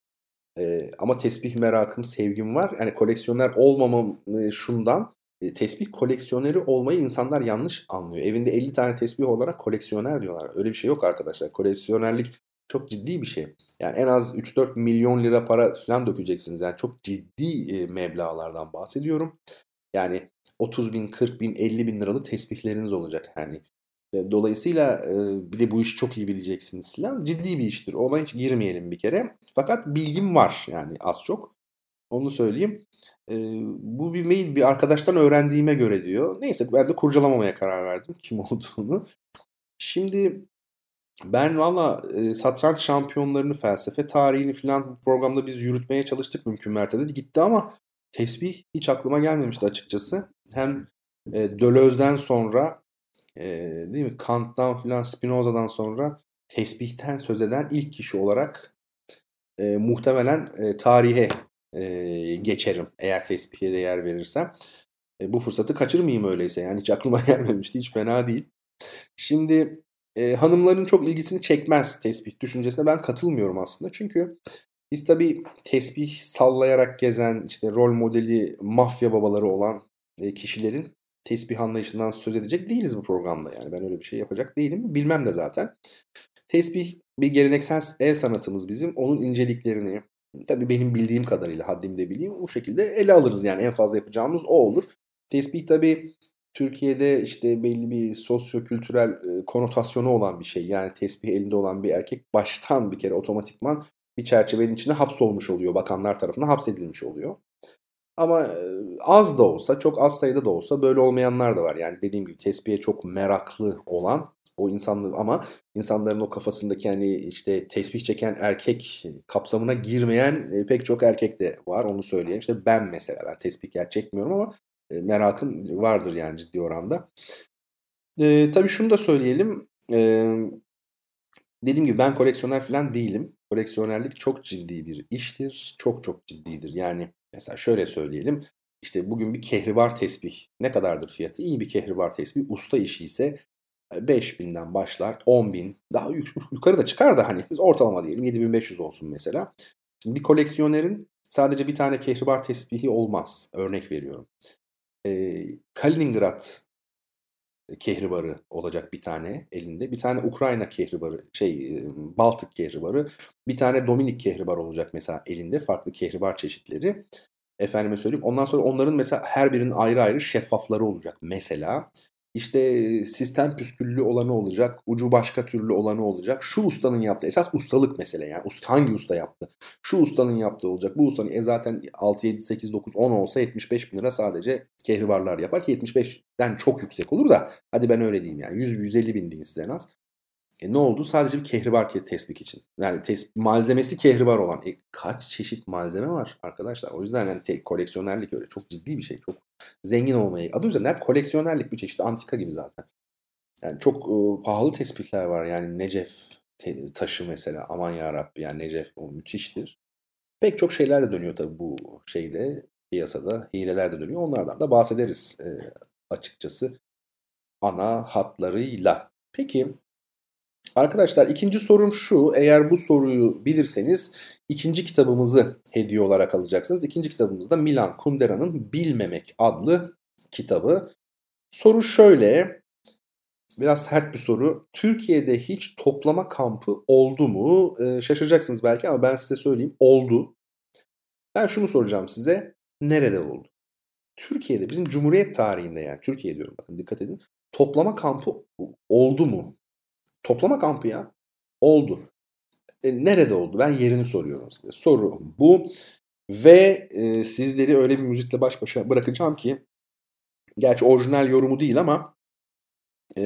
Ee, ama tesbih merakım, sevgim var. Yani koleksiyoner olmamam e, şundan. E, tesbih koleksiyoneri olmayı insanlar yanlış anlıyor. Evinde 50 tane tesbih olarak koleksiyoner diyorlar. Öyle bir şey yok arkadaşlar. Koleksiyonerlik çok ciddi bir şey. Yani en az 3-4 milyon lira para falan dökeceksiniz. Yani çok ciddi e, meblalardan bahsediyorum. Yani 30 bin, 40 bin, 50 bin liralık tesbihleriniz olacak. Yani e, dolayısıyla e, bir de bu işi çok iyi bileceksiniz falan. Ciddi bir iştir. Ona hiç girmeyelim bir kere. Fakat bilgim var yani az çok. Onu söyleyeyim. E, bu bir mail bir arkadaştan öğrendiğime göre diyor. Neyse ben de kurcalamamaya karar verdim kim olduğunu. Şimdi ben valla e, satranç şampiyonlarını, felsefe tarihini falan programda biz yürütmeye çalıştık mümkün mertebe. Gitti ama tesbih hiç aklıma gelmemişti açıkçası. Hem e, sonra e, değil mi Kant'tan filan Spinoza'dan sonra tesbihten söz eden ilk kişi olarak e, muhtemelen e, tarihe e, geçerim eğer tesbihe de yer verirsem. E, bu fırsatı kaçırmayayım öyleyse yani hiç aklıma gelmemişti hiç fena değil. Şimdi e, hanımların çok ilgisini çekmez tesbih düşüncesine ben katılmıyorum aslında çünkü biz tabii tesbih sallayarak gezen işte rol modeli mafya babaları olan e, kişilerin tesbih anlayışından söz edecek değiliz bu programda. Yani ben öyle bir şey yapacak değilim. Bilmem de zaten. Tesbih bir geleneksel el sanatımız bizim. Onun inceliklerini tabii benim bildiğim kadarıyla haddimde bileyim o şekilde ele alırız yani en fazla yapacağımız o olur. Tesbih tabii Türkiye'de işte belli bir sosyo-kültürel e, konotasyonu olan bir şey. Yani tesbih elinde olan bir erkek baştan bir kere otomatikman bir çerçevenin içine hapsolmuş oluyor. Bakanlar tarafından hapsedilmiş oluyor. Ama az da olsa, çok az sayıda da olsa böyle olmayanlar da var. Yani dediğim gibi tespihe çok meraklı olan o insanlığı ama insanların o kafasındaki hani işte tesbih çeken erkek kapsamına girmeyen pek çok erkek de var onu söyleyeyim. İşte ben mesela ben tesbih çekmiyorum ama merakım vardır yani ciddi oranda. E, tabii şunu da söyleyelim. E, dediğim gibi ben koleksiyoner falan değilim. Koleksiyonerlik çok ciddi bir iştir. Çok çok ciddidir. Yani Mesela şöyle söyleyelim. İşte bugün bir kehribar tesbih ne kadardır fiyatı? İyi bir kehribar tesbih usta işi ise 5000'den e, başlar 10.000 daha yukarı da çıkar da hani biz ortalama diyelim 7500 olsun mesela. Şimdi bir koleksiyonerin sadece bir tane kehribar tesbihi olmaz. Örnek veriyorum. Ee, Kaliningrad kehribarı olacak bir tane elinde. Bir tane Ukrayna kehribarı, şey Baltık kehribarı, bir tane Dominik kehribar olacak mesela elinde. Farklı kehribar çeşitleri. Efendime söyleyeyim. Ondan sonra onların mesela her birinin ayrı ayrı şeffafları olacak mesela. İşte sistem püsküllü olanı olacak, ucu başka türlü olanı olacak. Şu ustanın yaptığı, esas ustalık mesele yani hangi usta yaptı? Şu ustanın yaptığı olacak, bu ustanın e zaten 6, 7, 8, 9, 10 olsa 75 bin lira sadece kehribarlar yapar ki 75'den çok yüksek olur da hadi ben öyle diyeyim yani 100-150 bin deyin size en az. E ne oldu? Sadece bir kehribar tespit için. Yani tes malzemesi kehribar olan. E kaç çeşit malzeme var arkadaşlar? O yüzden yani te- koleksiyonerlik öyle çok ciddi bir şey. Çok zengin olmayı. Adı üzerinde koleksiyonerlik bir çeşit. Antika gibi zaten. Yani çok e, pahalı tespitler var. Yani Necef taşı mesela. Aman ya Rabbi yani Necef o müthiştir. Pek çok şeyler de dönüyor tabii bu şeyde piyasada. Hileler de dönüyor. Onlardan da bahsederiz e, açıkçası ana hatlarıyla. Peki Arkadaşlar ikinci sorum şu. Eğer bu soruyu bilirseniz ikinci kitabımızı hediye olarak alacaksınız. İkinci kitabımız da Milan Kundera'nın Bilmemek adlı kitabı. Soru şöyle. Biraz sert bir soru. Türkiye'de hiç toplama kampı oldu mu? Ee, şaşıracaksınız belki ama ben size söyleyeyim. Oldu. Ben şunu soracağım size. Nerede oldu? Türkiye'de bizim Cumhuriyet tarihinde yani Türkiye diyorum bakın dikkat edin. Toplama kampı oldu mu? Toplama kampı ya. Oldu. E, nerede oldu? Ben yerini soruyorum size. Soru bu. Ve e, sizleri öyle bir müzikle baş başa bırakacağım ki gerçi orijinal yorumu değil ama e,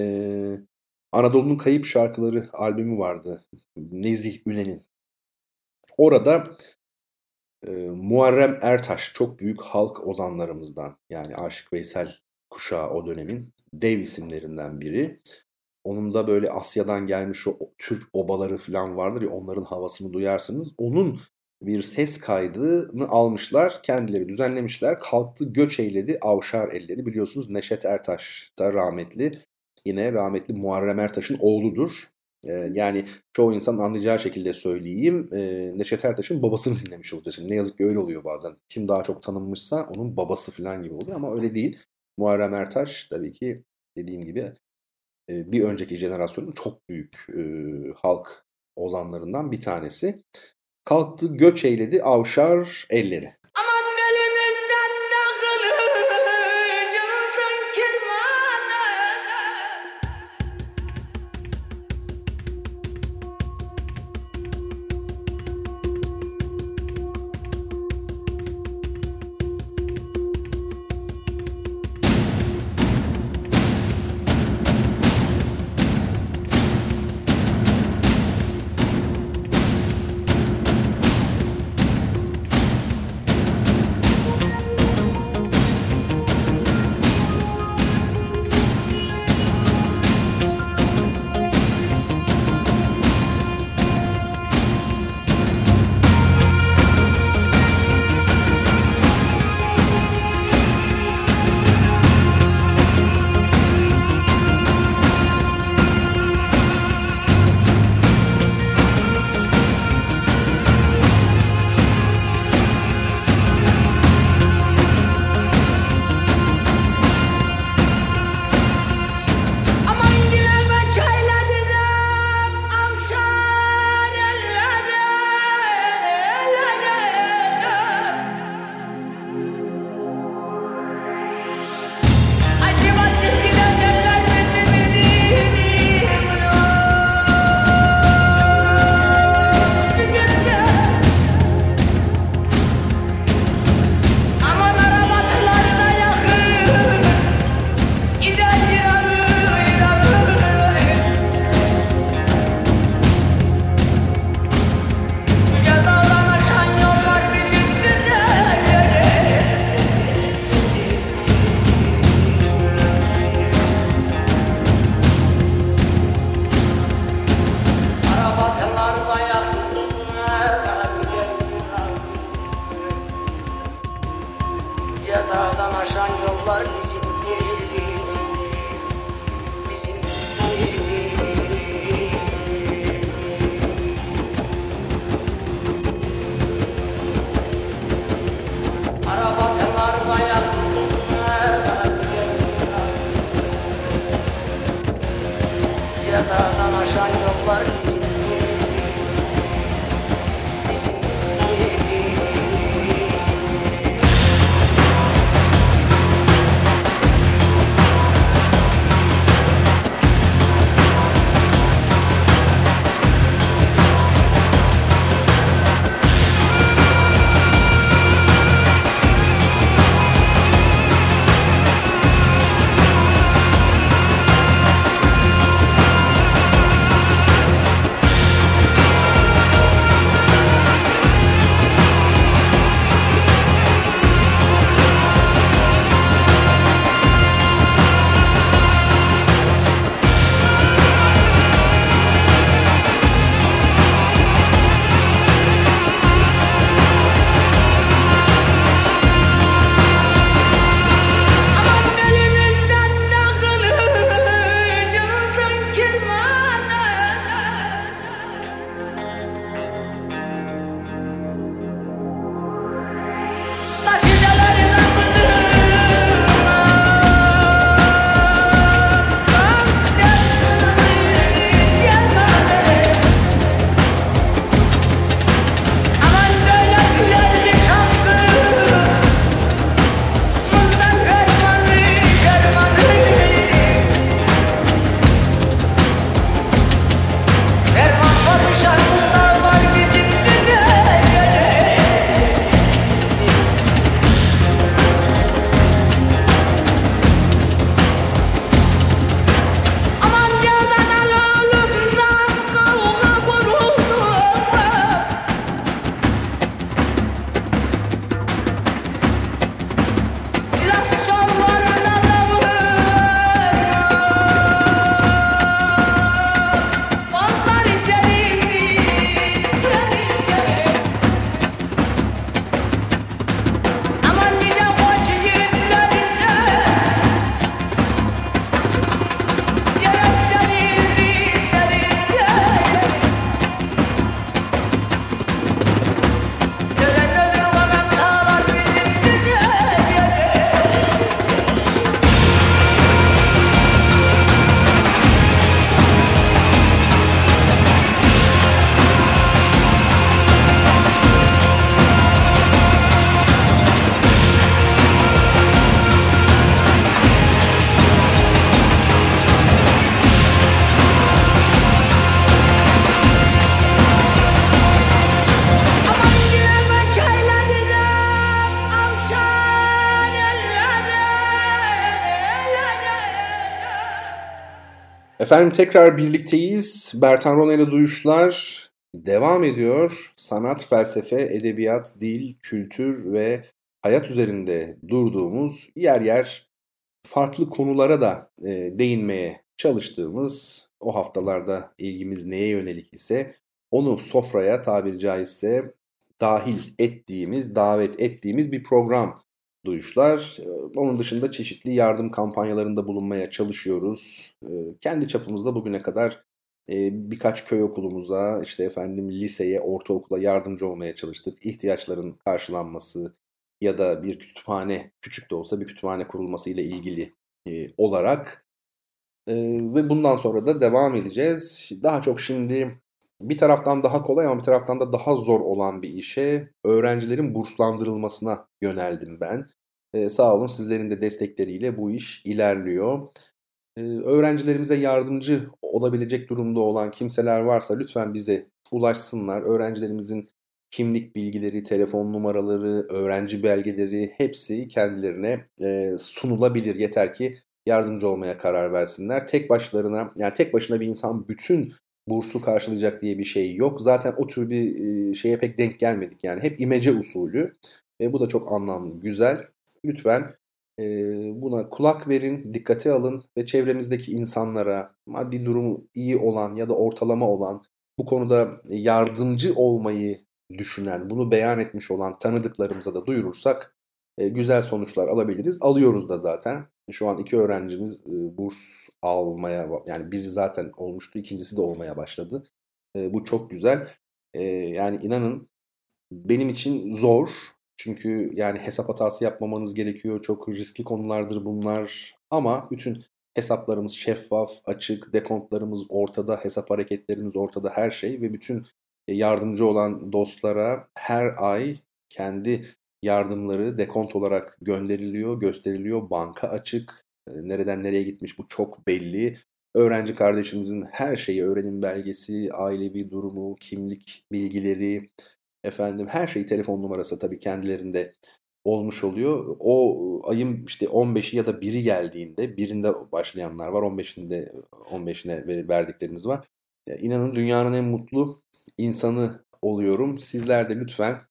Anadolu'nun Kayıp Şarkıları albümü vardı. Nezih Ünen'in. Orada e, Muharrem Ertaş çok büyük halk ozanlarımızdan yani Aşık Veysel kuşağı o dönemin dev isimlerinden biri. Onun da böyle Asya'dan gelmiş o Türk obaları falan vardır ya onların havasını duyarsınız. Onun bir ses kaydını almışlar, kendileri düzenlemişler. Kalktı göç eyledi avşar elleri. Biliyorsunuz Neşet Ertaş da rahmetli. Yine rahmetli Muharrem Ertaş'ın oğludur. Ee, yani çoğu insan anlayacağı şekilde söyleyeyim. Ee, Neşet Ertaş'ın babasını dinlemiş olacaksın. Ne yazık ki öyle oluyor bazen. Kim daha çok tanınmışsa onun babası falan gibi oluyor ama öyle değil. Muharrem Ertaş tabii ki dediğim gibi bir önceki jenerasyonun çok büyük e, halk ozanlarından bir tanesi. Kalktı göç eyledi avşar elleri. Efendim tekrar birlikteyiz. Bertan Rona ile Duyuşlar devam ediyor. Sanat, felsefe, edebiyat, dil, kültür ve hayat üzerinde durduğumuz yer yer farklı konulara da e, değinmeye çalıştığımız o haftalarda ilgimiz neye yönelik ise onu sofraya tabiri caizse dahil ettiğimiz, davet ettiğimiz bir program duyuşlar. Onun dışında çeşitli yardım kampanyalarında bulunmaya çalışıyoruz. Ee, kendi çapımızda bugüne kadar e, birkaç köy okulumuza, işte efendim liseye, ortaokula yardımcı olmaya çalıştık. İhtiyaçların karşılanması ya da bir kütüphane, küçük de olsa bir kütüphane kurulması ile ilgili e, olarak e, ve bundan sonra da devam edeceğiz. Daha çok şimdi bir taraftan daha kolay ama bir taraftan da daha zor olan bir işe öğrencilerin burslandırılmasına yöneldim ben. Ee, sağ olun sizlerin de destekleriyle bu iş ilerliyor. Öğrencilerimize yardımcı olabilecek durumda olan kimseler varsa lütfen bize ulaşsınlar. Öğrencilerimizin kimlik bilgileri, telefon numaraları, öğrenci belgeleri hepsi kendilerine e, sunulabilir. Yeter ki yardımcı olmaya karar versinler. Tek başlarına yani tek başına bir insan bütün bursu karşılayacak diye bir şey yok. Zaten o tür bir e, şeye pek denk gelmedik. Yani hep imece usulü. ve bu da çok anlamlı, güzel. Lütfen e, buna kulak verin, dikkate alın ve çevremizdeki insanlara maddi durumu iyi olan ya da ortalama olan bu konuda yardımcı olmayı düşünen, bunu beyan etmiş olan tanıdıklarımıza da duyurursak e, güzel sonuçlar alabiliriz. Alıyoruz da zaten. Şu an iki öğrencimiz e, burs almaya, yani biri zaten olmuştu, ikincisi de olmaya başladı. E, bu çok güzel. Yani inanın benim için zor. Çünkü yani hesap hatası yapmamanız gerekiyor. Çok riskli konulardır bunlar. Ama bütün hesaplarımız şeffaf, açık, dekontlarımız ortada, hesap hareketlerimiz ortada, her şey ve bütün yardımcı olan dostlara her ay kendi yardımları dekont olarak gönderiliyor, gösteriliyor. Banka açık. Nereden nereye gitmiş bu çok belli. Öğrenci kardeşimizin her şeyi, öğrenim belgesi, ailevi durumu, kimlik bilgileri, efendim her şey telefon numarası tabii kendilerinde olmuş oluyor. O ayın işte 15'i ya da 1'i geldiğinde birinde başlayanlar var. 15'inde 15'ine verdiklerimiz var. Ya inanın dünyanın en mutlu insanı oluyorum. Sizler de lütfen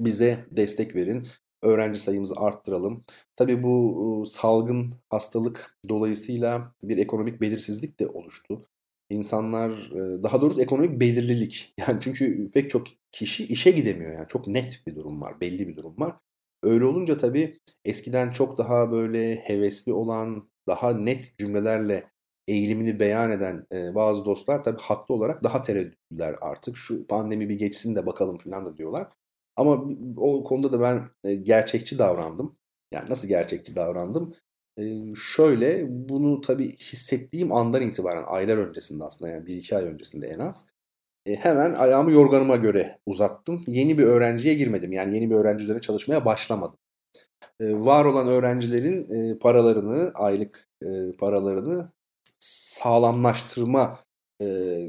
bize destek verin. Öğrenci sayımızı arttıralım. Tabii bu salgın hastalık dolayısıyla bir ekonomik belirsizlik de oluştu. İnsanlar daha doğrusu ekonomik belirlilik. Yani çünkü pek çok kişi işe gidemiyor yani çok net bir durum var, belli bir durum var. Öyle olunca tabii eskiden çok daha böyle hevesli olan, daha net cümlelerle eğilimini beyan eden e, bazı dostlar tabii haklı olarak daha tereddütler artık. Şu pandemi bir geçsin de bakalım falan da diyorlar. Ama o konuda da ben e, gerçekçi davrandım. Yani nasıl gerçekçi davrandım? E, şöyle bunu tabii hissettiğim andan itibaren aylar öncesinde aslında yani bir iki ay öncesinde en az e, hemen ayağımı yorganıma göre uzattım. Yeni bir öğrenciye girmedim. Yani yeni bir öğrenci üzerine çalışmaya başlamadım. E, var olan öğrencilerin e, paralarını, aylık paralarını sağlamlaştırma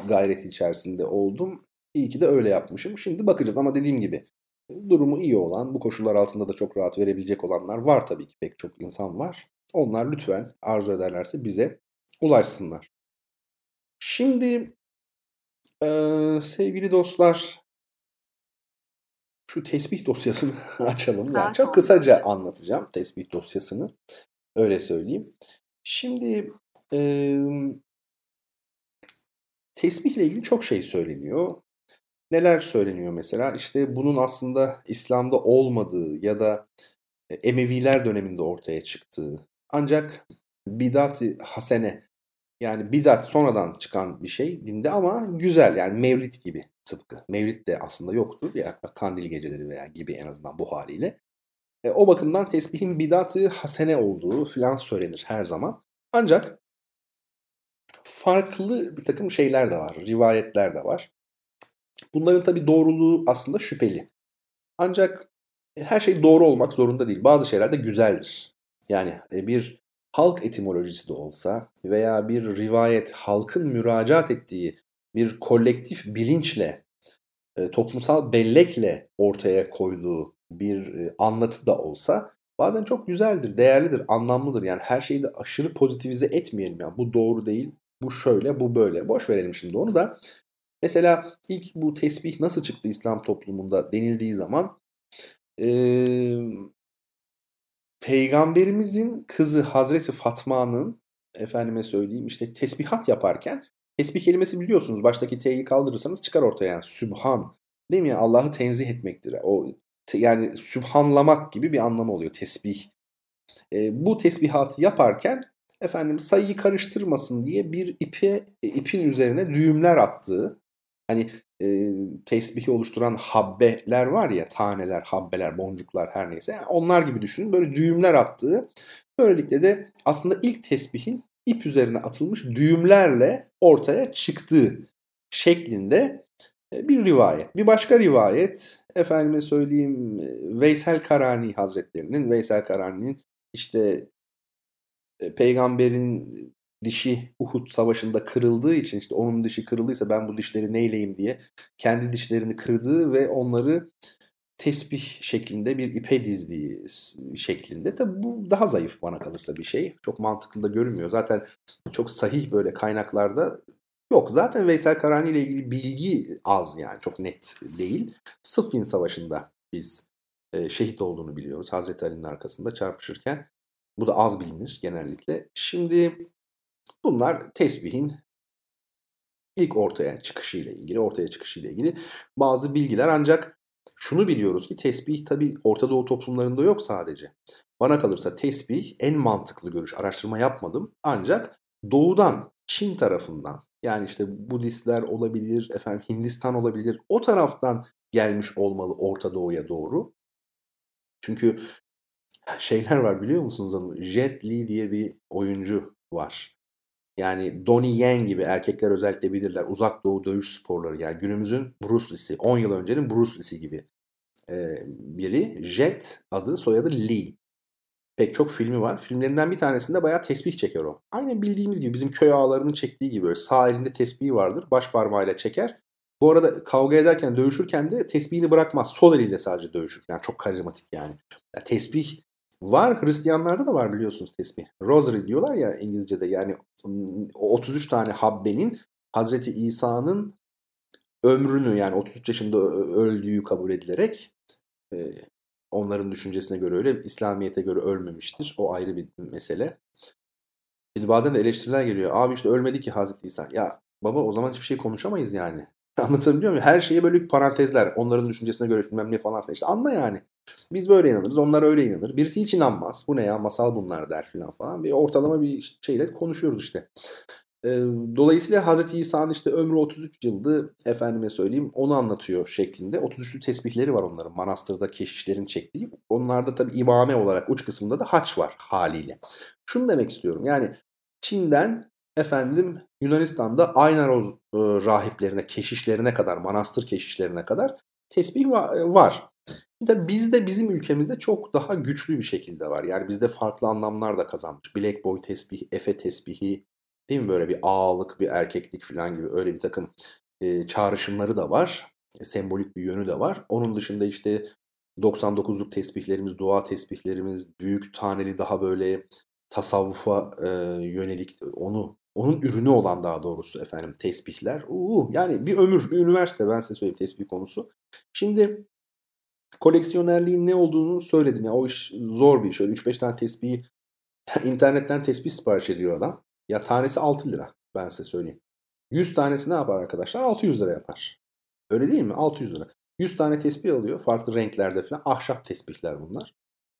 gayreti içerisinde oldum. İyi ki de öyle yapmışım. Şimdi bakacağız ama dediğim gibi durumu iyi olan, bu koşullar altında da çok rahat verebilecek olanlar var tabii ki pek çok insan var. Onlar lütfen arzu ederlerse bize ulaşsınlar. Şimdi ee, sevgili dostlar, şu tesbih dosyasını açalım. Yani çok kısaca anlatacağım tesbih dosyasını. Öyle söyleyeyim. Şimdi e, tesbihle ilgili çok şey söyleniyor. Neler söyleniyor mesela? İşte bunun aslında İslam'da olmadığı ya da Emeviler döneminde ortaya çıktığı ancak bidat-ı hasene yani bidat sonradan çıkan bir şey dinde ama güzel yani mevlid gibi tıpkı. Mevlid de aslında yoktur ya kandil geceleri veya gibi en azından bu haliyle. E, o bakımdan tesbihin bidatı hasene olduğu filan söylenir her zaman. Ancak farklı bir takım şeyler de var, rivayetler de var. Bunların tabi doğruluğu aslında şüpheli. Ancak her şey doğru olmak zorunda değil. Bazı şeyler de güzeldir. Yani e, bir halk etimolojisi de olsa veya bir rivayet halkın müracaat ettiği bir kolektif bilinçle, e, toplumsal bellekle ortaya koyduğu bir e, anlatı da olsa bazen çok güzeldir, değerlidir, anlamlıdır. Yani her şeyi de aşırı pozitivize etmeyelim. Yani bu doğru değil, bu şöyle, bu böyle. Boş verelim şimdi onu da. Mesela ilk bu tesbih nasıl çıktı İslam toplumunda denildiği zaman e, Peygamberimizin kızı Hazreti Fatma'nın efendime söyleyeyim işte tesbihat yaparken tesbih kelimesi biliyorsunuz baştaki T'yi kaldırırsanız çıkar ortaya yani Sübhan değil mi? Yani Allah'ı tenzih etmektir. O yani sübhanlamak gibi bir anlamı oluyor tesbih. E, bu tesbihatı yaparken efendim sayıyı karıştırmasın diye bir ipe ipin üzerine düğümler attığı hani e, tesbihi oluşturan habbeler var ya taneler, habbeler, boncuklar her neyse onlar gibi düşünün böyle düğümler attığı böylelikle de aslında ilk tesbihin ip üzerine atılmış düğümlerle ortaya çıktığı şeklinde bir rivayet. Bir başka rivayet efendime söyleyeyim Veysel Karani Hazretlerinin Veysel Karani'nin işte peygamberin dişi Uhud savaşında kırıldığı için işte onun dişi kırıldıysa ben bu dişleri neyleyim diye kendi dişlerini kırdığı ve onları tesbih şeklinde bir ipe dizdiği şeklinde. Tabi bu daha zayıf bana kalırsa bir şey. Çok mantıklı da görünmüyor. Zaten çok sahih böyle kaynaklarda yok. Zaten Veysel Karani ile ilgili bilgi az yani çok net değil. Sıffin Savaşı'nda biz e, şehit olduğunu biliyoruz. Hazreti Ali'nin arkasında çarpışırken. Bu da az bilinir genellikle. Şimdi bunlar tesbihin ilk ortaya çıkışıyla ilgili, ortaya çıkışıyla ilgili bazı bilgiler ancak şunu biliyoruz ki tesbih tabi Orta Doğu toplumlarında yok sadece. Bana kalırsa tesbih en mantıklı görüş. Araştırma yapmadım. Ancak doğudan, Çin tarafından yani işte Budistler olabilir, efendim Hindistan olabilir. O taraftan gelmiş olmalı Orta Doğu'ya doğru. Çünkü şeyler var biliyor musunuz onu? Jet Li diye bir oyuncu var. Yani Donnie Yen gibi erkekler özellikle bilirler. Uzak Doğu dövüş sporları yani günümüzün Bruce Lee'si. 10 yıl öncenin Bruce Lee'si gibi ee, biri. Jet adı soyadı Lee. Pek çok filmi var. Filmlerinden bir tanesinde bayağı tesbih çeker o. Aynı bildiğimiz gibi bizim köy ağalarının çektiği gibi böyle sağ elinde tesbihi vardır. Baş parmağıyla çeker. Bu arada kavga ederken, dövüşürken de tesbihini bırakmaz. Sol eliyle sadece dövüşür. Yani çok karizmatik yani. yani tesbih Var Hristiyanlarda da var biliyorsunuz tesbih. Rosary diyorlar ya İngilizce'de yani 33 tane habbenin Hazreti İsa'nın ömrünü yani 33 yaşında öldüğü kabul edilerek onların düşüncesine göre öyle İslamiyet'e göre ölmemiştir. O ayrı bir mesele. Şimdi bazen de eleştiriler geliyor. Abi işte ölmedi ki Hazreti İsa. Ya baba o zaman hiçbir şey konuşamayız yani. Anlatabiliyor muyum? Her şeye böyle parantezler. Onların düşüncesine göre bilmem ne falan filan. İşte anla yani. Biz böyle inanırız, onlar öyle inanır. Birisi hiç inanmaz. Bu ne ya masal bunlar der filan falan. Bir ortalama bir şeyle konuşuyoruz işte. Dolayısıyla Hz. İsa'nın işte ömrü 33 yıldı efendime söyleyeyim onu anlatıyor şeklinde. 33'lü tesbihleri var onların manastırda keşişlerin çektiği. Onlarda tabi imame olarak uç kısmında da haç var haliyle. Şunu demek istiyorum yani Çin'den efendim Yunanistan'da Aynaroz rahiplerine, keşişlerine kadar, manastır keşişlerine kadar tesbih var. Bir de bizde bizim ülkemizde çok daha güçlü bir şekilde var. Yani bizde farklı anlamlar da kazanmış. Black boy tesbihi, Efe tesbihi değil mi böyle bir ağalık, bir erkeklik falan gibi öyle bir takım e, çağrışımları da var. E, sembolik bir yönü de var. Onun dışında işte 99'luk tesbihlerimiz, dua tesbihlerimiz, büyük taneli daha böyle tasavvufa e, yönelik onu onun ürünü olan daha doğrusu efendim tesbihler. Uuu, yani bir ömür, bir üniversite ben size söyleyeyim tesbih konusu. Şimdi koleksiyonerliğin ne olduğunu söyledim. Ya o iş zor bir iş. Öyle 3-5 tane tesbihi internetten tesbih sipariş ediyor adam. Ya tanesi 6 lira ben size söyleyeyim. 100 tanesi ne yapar arkadaşlar? 600 lira yapar. Öyle değil mi? 600 lira. 100 tane tesbih alıyor. Farklı renklerde falan. Ahşap tesbihler bunlar.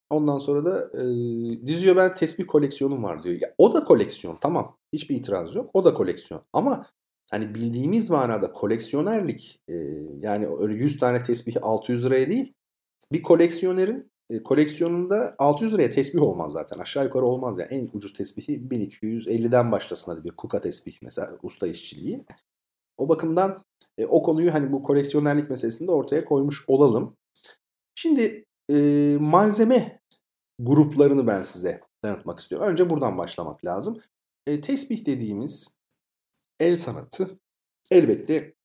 Ondan sonra da e, diziyor ben tesbih koleksiyonum var diyor. Ya, o da koleksiyon tamam. Hiçbir itiraz yok. O da koleksiyon. Ama hani bildiğimiz manada koleksiyonerlik e, yani öyle 100 tane tesbih 600 liraya değil bir koleksiyonerin e, koleksiyonunda 600 liraya tesbih olmaz zaten. Aşağı yukarı olmaz yani. En ucuz tesbihi 1250'den başlasın hadi bir kuka tesbih mesela usta işçiliği. O bakımdan e, o konuyu hani bu koleksiyonerlik meselesinde ortaya koymuş olalım. Şimdi e, malzeme gruplarını ben size tanıtmak istiyorum. Önce buradan başlamak lazım. E, tesbih dediğimiz el sanatı elbette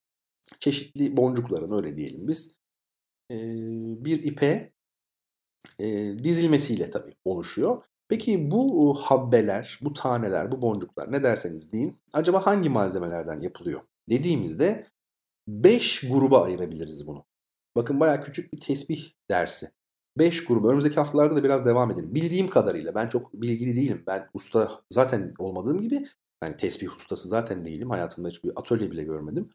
çeşitli boncukların öyle diyelim biz bir ipe dizilmesiyle tabii oluşuyor. Peki bu habbeler, bu taneler, bu boncuklar ne derseniz deyin acaba hangi malzemelerden yapılıyor? Dediğimizde 5 gruba ayırabiliriz bunu. Bakın bayağı küçük bir tesbih dersi. 5 grubu. Önümüzdeki haftalarda da biraz devam edelim. Bildiğim kadarıyla ben çok bilgili değilim. Ben usta zaten olmadığım gibi yani tesbih ustası zaten değilim. Hayatımda hiçbir atölye bile görmedim.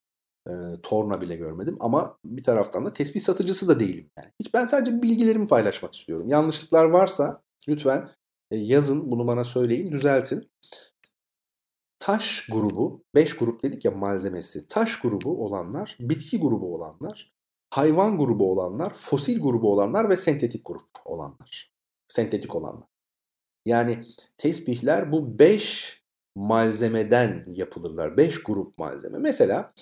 E, torna bile görmedim. Ama bir taraftan da tesbih satıcısı da değilim. Yani. Hiç ben sadece bilgilerimi paylaşmak istiyorum. Yanlışlıklar varsa lütfen e, yazın bunu bana söyleyin, düzeltin. Taş grubu, 5 grup dedik ya malzemesi. Taş grubu olanlar, bitki grubu olanlar, hayvan grubu olanlar, fosil grubu olanlar ve sentetik grup olanlar. Sentetik olanlar. Yani tesbihler bu 5 malzemeden yapılırlar. 5 grup malzeme. Mesela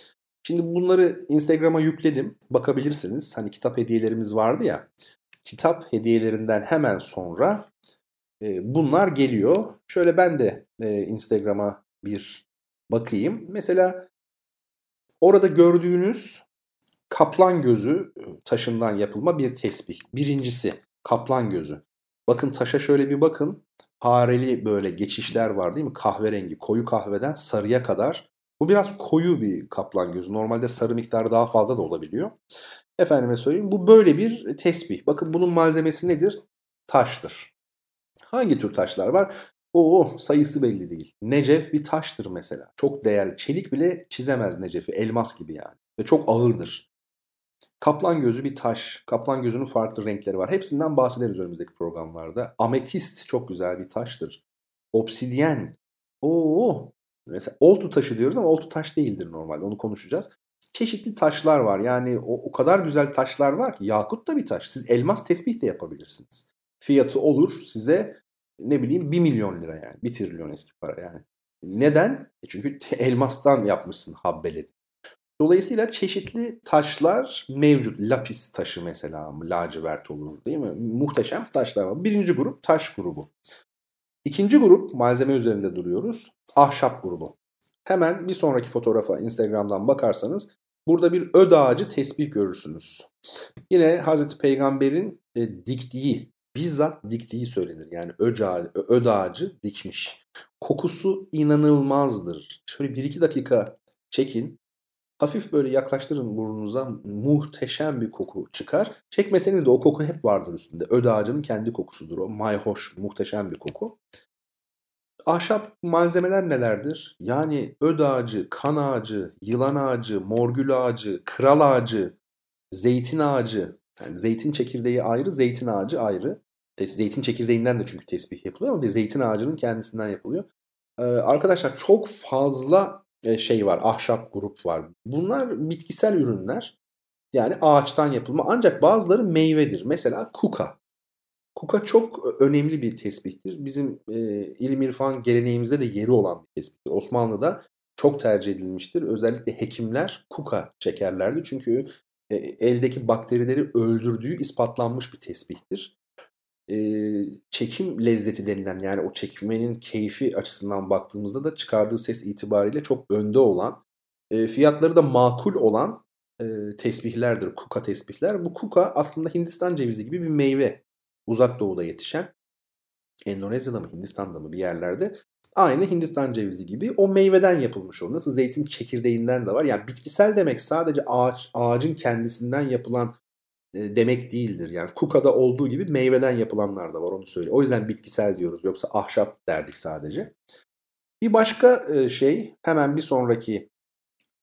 şimdi bunları Instagram'a yükledim. Bakabilirsiniz. Hani kitap hediyelerimiz vardı ya. Kitap hediyelerinden hemen sonra e, bunlar geliyor. Şöyle ben de e, Instagram'a bir bakayım. Mesela orada gördüğünüz kaplan gözü taşından yapılma bir tesbih. Birincisi kaplan gözü. Bakın taşa şöyle bir bakın. Hareli böyle geçişler var değil mi? Kahverengi, koyu kahveden sarıya kadar. Bu biraz koyu bir kaplan gözü. Normalde sarı miktarı daha fazla da olabiliyor. Efendime söyleyeyim bu böyle bir tesbih. Bakın bunun malzemesi nedir? Taştır. Hangi tür taşlar var? Oo sayısı belli değil. Necef bir taştır mesela. Çok değerli. Çelik bile çizemez Necef'i. Elmas gibi yani. Ve çok ağırdır. Kaplan gözü bir taş. Kaplan gözünün farklı renkleri var. Hepsinden bahsederiz önümüzdeki programlarda. Ametist çok güzel bir taştır. Obsidyen. Oo. Mesela oltu taşı diyoruz ama oltu taş değildir normalde. Onu konuşacağız. Çeşitli taşlar var. Yani o, o kadar güzel taşlar var ki. Yakut da bir taş. Siz elmas tesbih de yapabilirsiniz. Fiyatı olur size ne bileyim 1 milyon lira yani. 1 trilyon eski para yani. Neden? E çünkü elmastan yapmışsın habbeleri. Dolayısıyla çeşitli taşlar mevcut. Lapis taşı mesela lacivert olur değil mi? Muhteşem taşlar var. Birinci grup taş grubu. İkinci grup malzeme üzerinde duruyoruz. Ahşap grubu. Hemen bir sonraki fotoğrafa Instagram'dan bakarsanız burada bir öd ağacı tesbih görürsünüz. Yine Hazreti Peygamber'in e, diktiği, bizzat diktiği söylenir. Yani öd ağacı, öd ağacı dikmiş. Kokusu inanılmazdır. Şöyle bir iki dakika çekin. Hafif böyle yaklaştırın burnunuza muhteşem bir koku çıkar. Çekmeseniz de o koku hep vardır üstünde. Öd ağacının kendi kokusudur o. Mayhoş, muhteşem bir koku. Ahşap malzemeler nelerdir? Yani öd ağacı, kan ağacı, yılan ağacı, morgül ağacı, kral ağacı, zeytin ağacı. Yani zeytin çekirdeği ayrı, zeytin ağacı ayrı. Zeytin çekirdeğinden de çünkü tesbih yapılıyor ama zeytin ağacının kendisinden yapılıyor. Ee, arkadaşlar çok fazla şey var, ahşap grup var. Bunlar bitkisel ürünler. Yani ağaçtan yapılma ancak bazıları meyvedir. Mesela kuka. Kuka çok önemli bir tesbihtir. Bizim e, ilim irfan geleneğimizde de yeri olan bir tesbihtir. Osmanlı'da çok tercih edilmiştir. Özellikle hekimler kuka çekerlerdi. Çünkü e, eldeki bakterileri öldürdüğü ispatlanmış bir tesbihtir e, çekim lezzeti denilen yani o çekmenin keyfi açısından baktığımızda da çıkardığı ses itibariyle çok önde olan e, fiyatları da makul olan e, tesbihlerdir. Kuka tesbihler. Bu kuka aslında Hindistan cevizi gibi bir meyve. Uzak doğuda yetişen. Endonezya'da mı Hindistan'da mı bir yerlerde. Aynı Hindistan cevizi gibi o meyveden yapılmış o. Nasıl zeytin çekirdeğinden de var. Yani bitkisel demek sadece ağaç, ağacın kendisinden yapılan demek değildir. Yani kukada olduğu gibi meyveden yapılanlar da var onu söyle. O yüzden bitkisel diyoruz. Yoksa ahşap derdik sadece. Bir başka e, şey hemen bir sonraki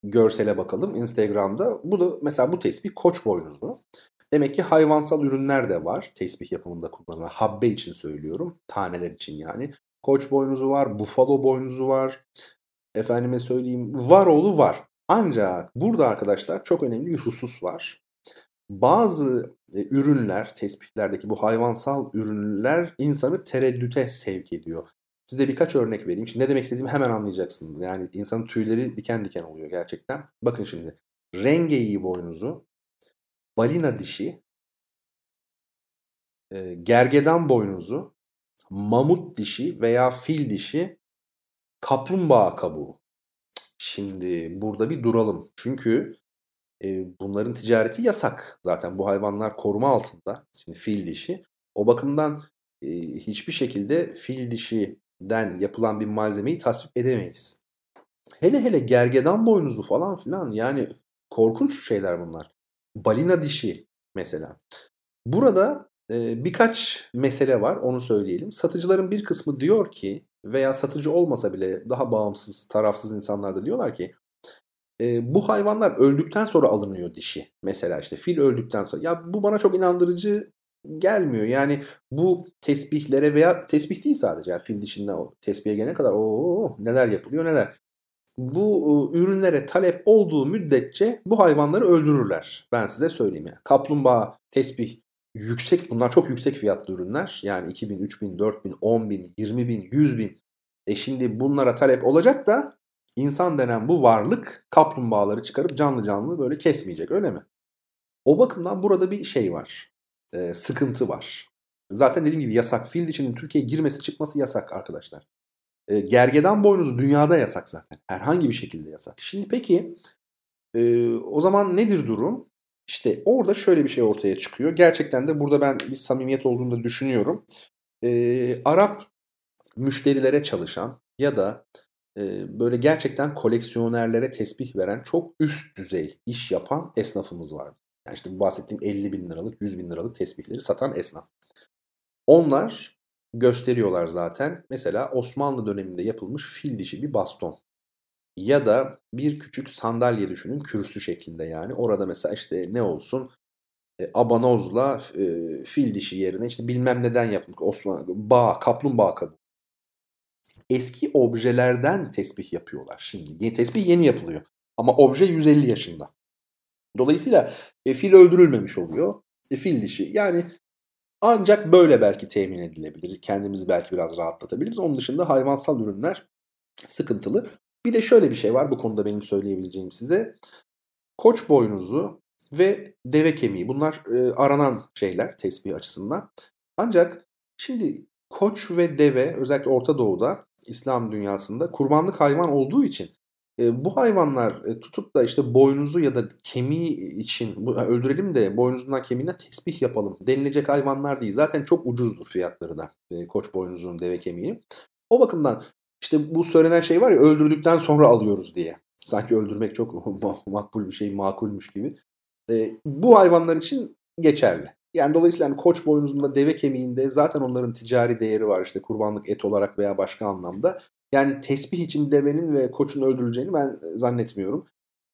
görsele bakalım Instagram'da. Bu da mesela bu tesbih koç boynuzu. Demek ki hayvansal ürünler de var tesbih yapımında kullanılan. Habbe için söylüyorum. Taneler için yani. Koç boynuzu var, bufalo boynuzu var. Efendime söyleyeyim varoğlu var. Ancak burada arkadaşlar çok önemli bir husus var bazı e, ürünler, tespihlerdeki bu hayvansal ürünler insanı tereddüte sevk ediyor. Size birkaç örnek vereyim. Şimdi ne demek istediğimi hemen anlayacaksınız. Yani insanın tüyleri diken diken oluyor gerçekten. Bakın şimdi. Rengeyi boynuzu, balina dişi, e, gergedan boynuzu, mamut dişi veya fil dişi, kaplumbağa kabuğu. Şimdi burada bir duralım. Çünkü bunların ticareti yasak. Zaten bu hayvanlar koruma altında. Şimdi fil dişi. O bakımdan hiçbir şekilde fil dişiden yapılan bir malzemeyi tasvip edemeyiz. Hele hele gergedan boynuzu falan filan yani korkunç şeyler bunlar. Balina dişi mesela. Burada e, birkaç mesele var onu söyleyelim. Satıcıların bir kısmı diyor ki veya satıcı olmasa bile daha bağımsız, tarafsız insanlar da diyorlar ki e, bu hayvanlar öldükten sonra alınıyor dişi. Mesela işte fil öldükten sonra. Ya bu bana çok inandırıcı gelmiyor. Yani bu tesbihlere veya tesbih değil sadece. Yani fil dişinden o tesbihe gelene kadar o neler yapılıyor neler. Bu e, ürünlere talep olduğu müddetçe bu hayvanları öldürürler. Ben size söyleyeyim yani. Kaplumbağa, tesbih yüksek bunlar çok yüksek fiyatlı ürünler. Yani 2000, 3000, 4000, 10000, 20000, 100000. E şimdi bunlara talep olacak da insan denen bu varlık kaplumbağaları çıkarıp canlı canlı böyle kesmeyecek öyle mi? O bakımdan burada bir şey var. E, sıkıntı var. Zaten dediğim gibi yasak. Fil dişinin Türkiye'ye girmesi çıkması yasak arkadaşlar. E, gergedan boynuzu dünyada yasak zaten. Herhangi bir şekilde yasak. Şimdi peki e, o zaman nedir durum? İşte orada şöyle bir şey ortaya çıkıyor. Gerçekten de burada ben bir samimiyet olduğunu da düşünüyorum. E, Arap müşterilere çalışan ya da böyle gerçekten koleksiyonerlere tesbih veren çok üst düzey iş yapan esnafımız var. Yani işte bu bahsettiğim 50 bin liralık, 100 bin liralık tesbihleri satan esnaf. Onlar gösteriyorlar zaten. Mesela Osmanlı döneminde yapılmış fil dişi bir baston. Ya da bir küçük sandalye düşünün kürsü şeklinde yani. Orada mesela işte ne olsun e, abanozla e, fil dişi yerine işte bilmem neden yapılmış Osmanlı bağ, kaplumbağa kabı. Eski objelerden tesbih yapıyorlar şimdi. Tesbih yeni yapılıyor. Ama obje 150 yaşında. Dolayısıyla e, fil öldürülmemiş oluyor. E, fil dişi. Yani ancak böyle belki temin edilebilir. Kendimizi belki biraz rahatlatabiliriz. Onun dışında hayvansal ürünler sıkıntılı. Bir de şöyle bir şey var bu konuda benim söyleyebileceğim size. Koç boynuzu ve deve kemiği bunlar e, aranan şeyler tesbih açısından. Ancak şimdi koç ve deve özellikle Orta Doğu'da İslam dünyasında kurbanlık hayvan olduğu için e, bu hayvanlar e, tutup da işte boynuzu ya da kemiği için bu, öldürelim de boynuzundan kemiğinden tesbih yapalım denilecek hayvanlar değil. Zaten çok ucuzdur fiyatları da e, koç boynuzunun deve kemiği. O bakımdan işte bu söylenen şey var ya öldürdükten sonra alıyoruz diye. Sanki öldürmek çok makbul bir şey, makulmüş gibi. E, bu hayvanlar için geçerli. Yani dolayısıyla hani koç boynuzunda deve kemiğinde zaten onların ticari değeri var işte kurbanlık et olarak veya başka anlamda. Yani tesbih için devenin ve koçun öldürüleceğini ben zannetmiyorum.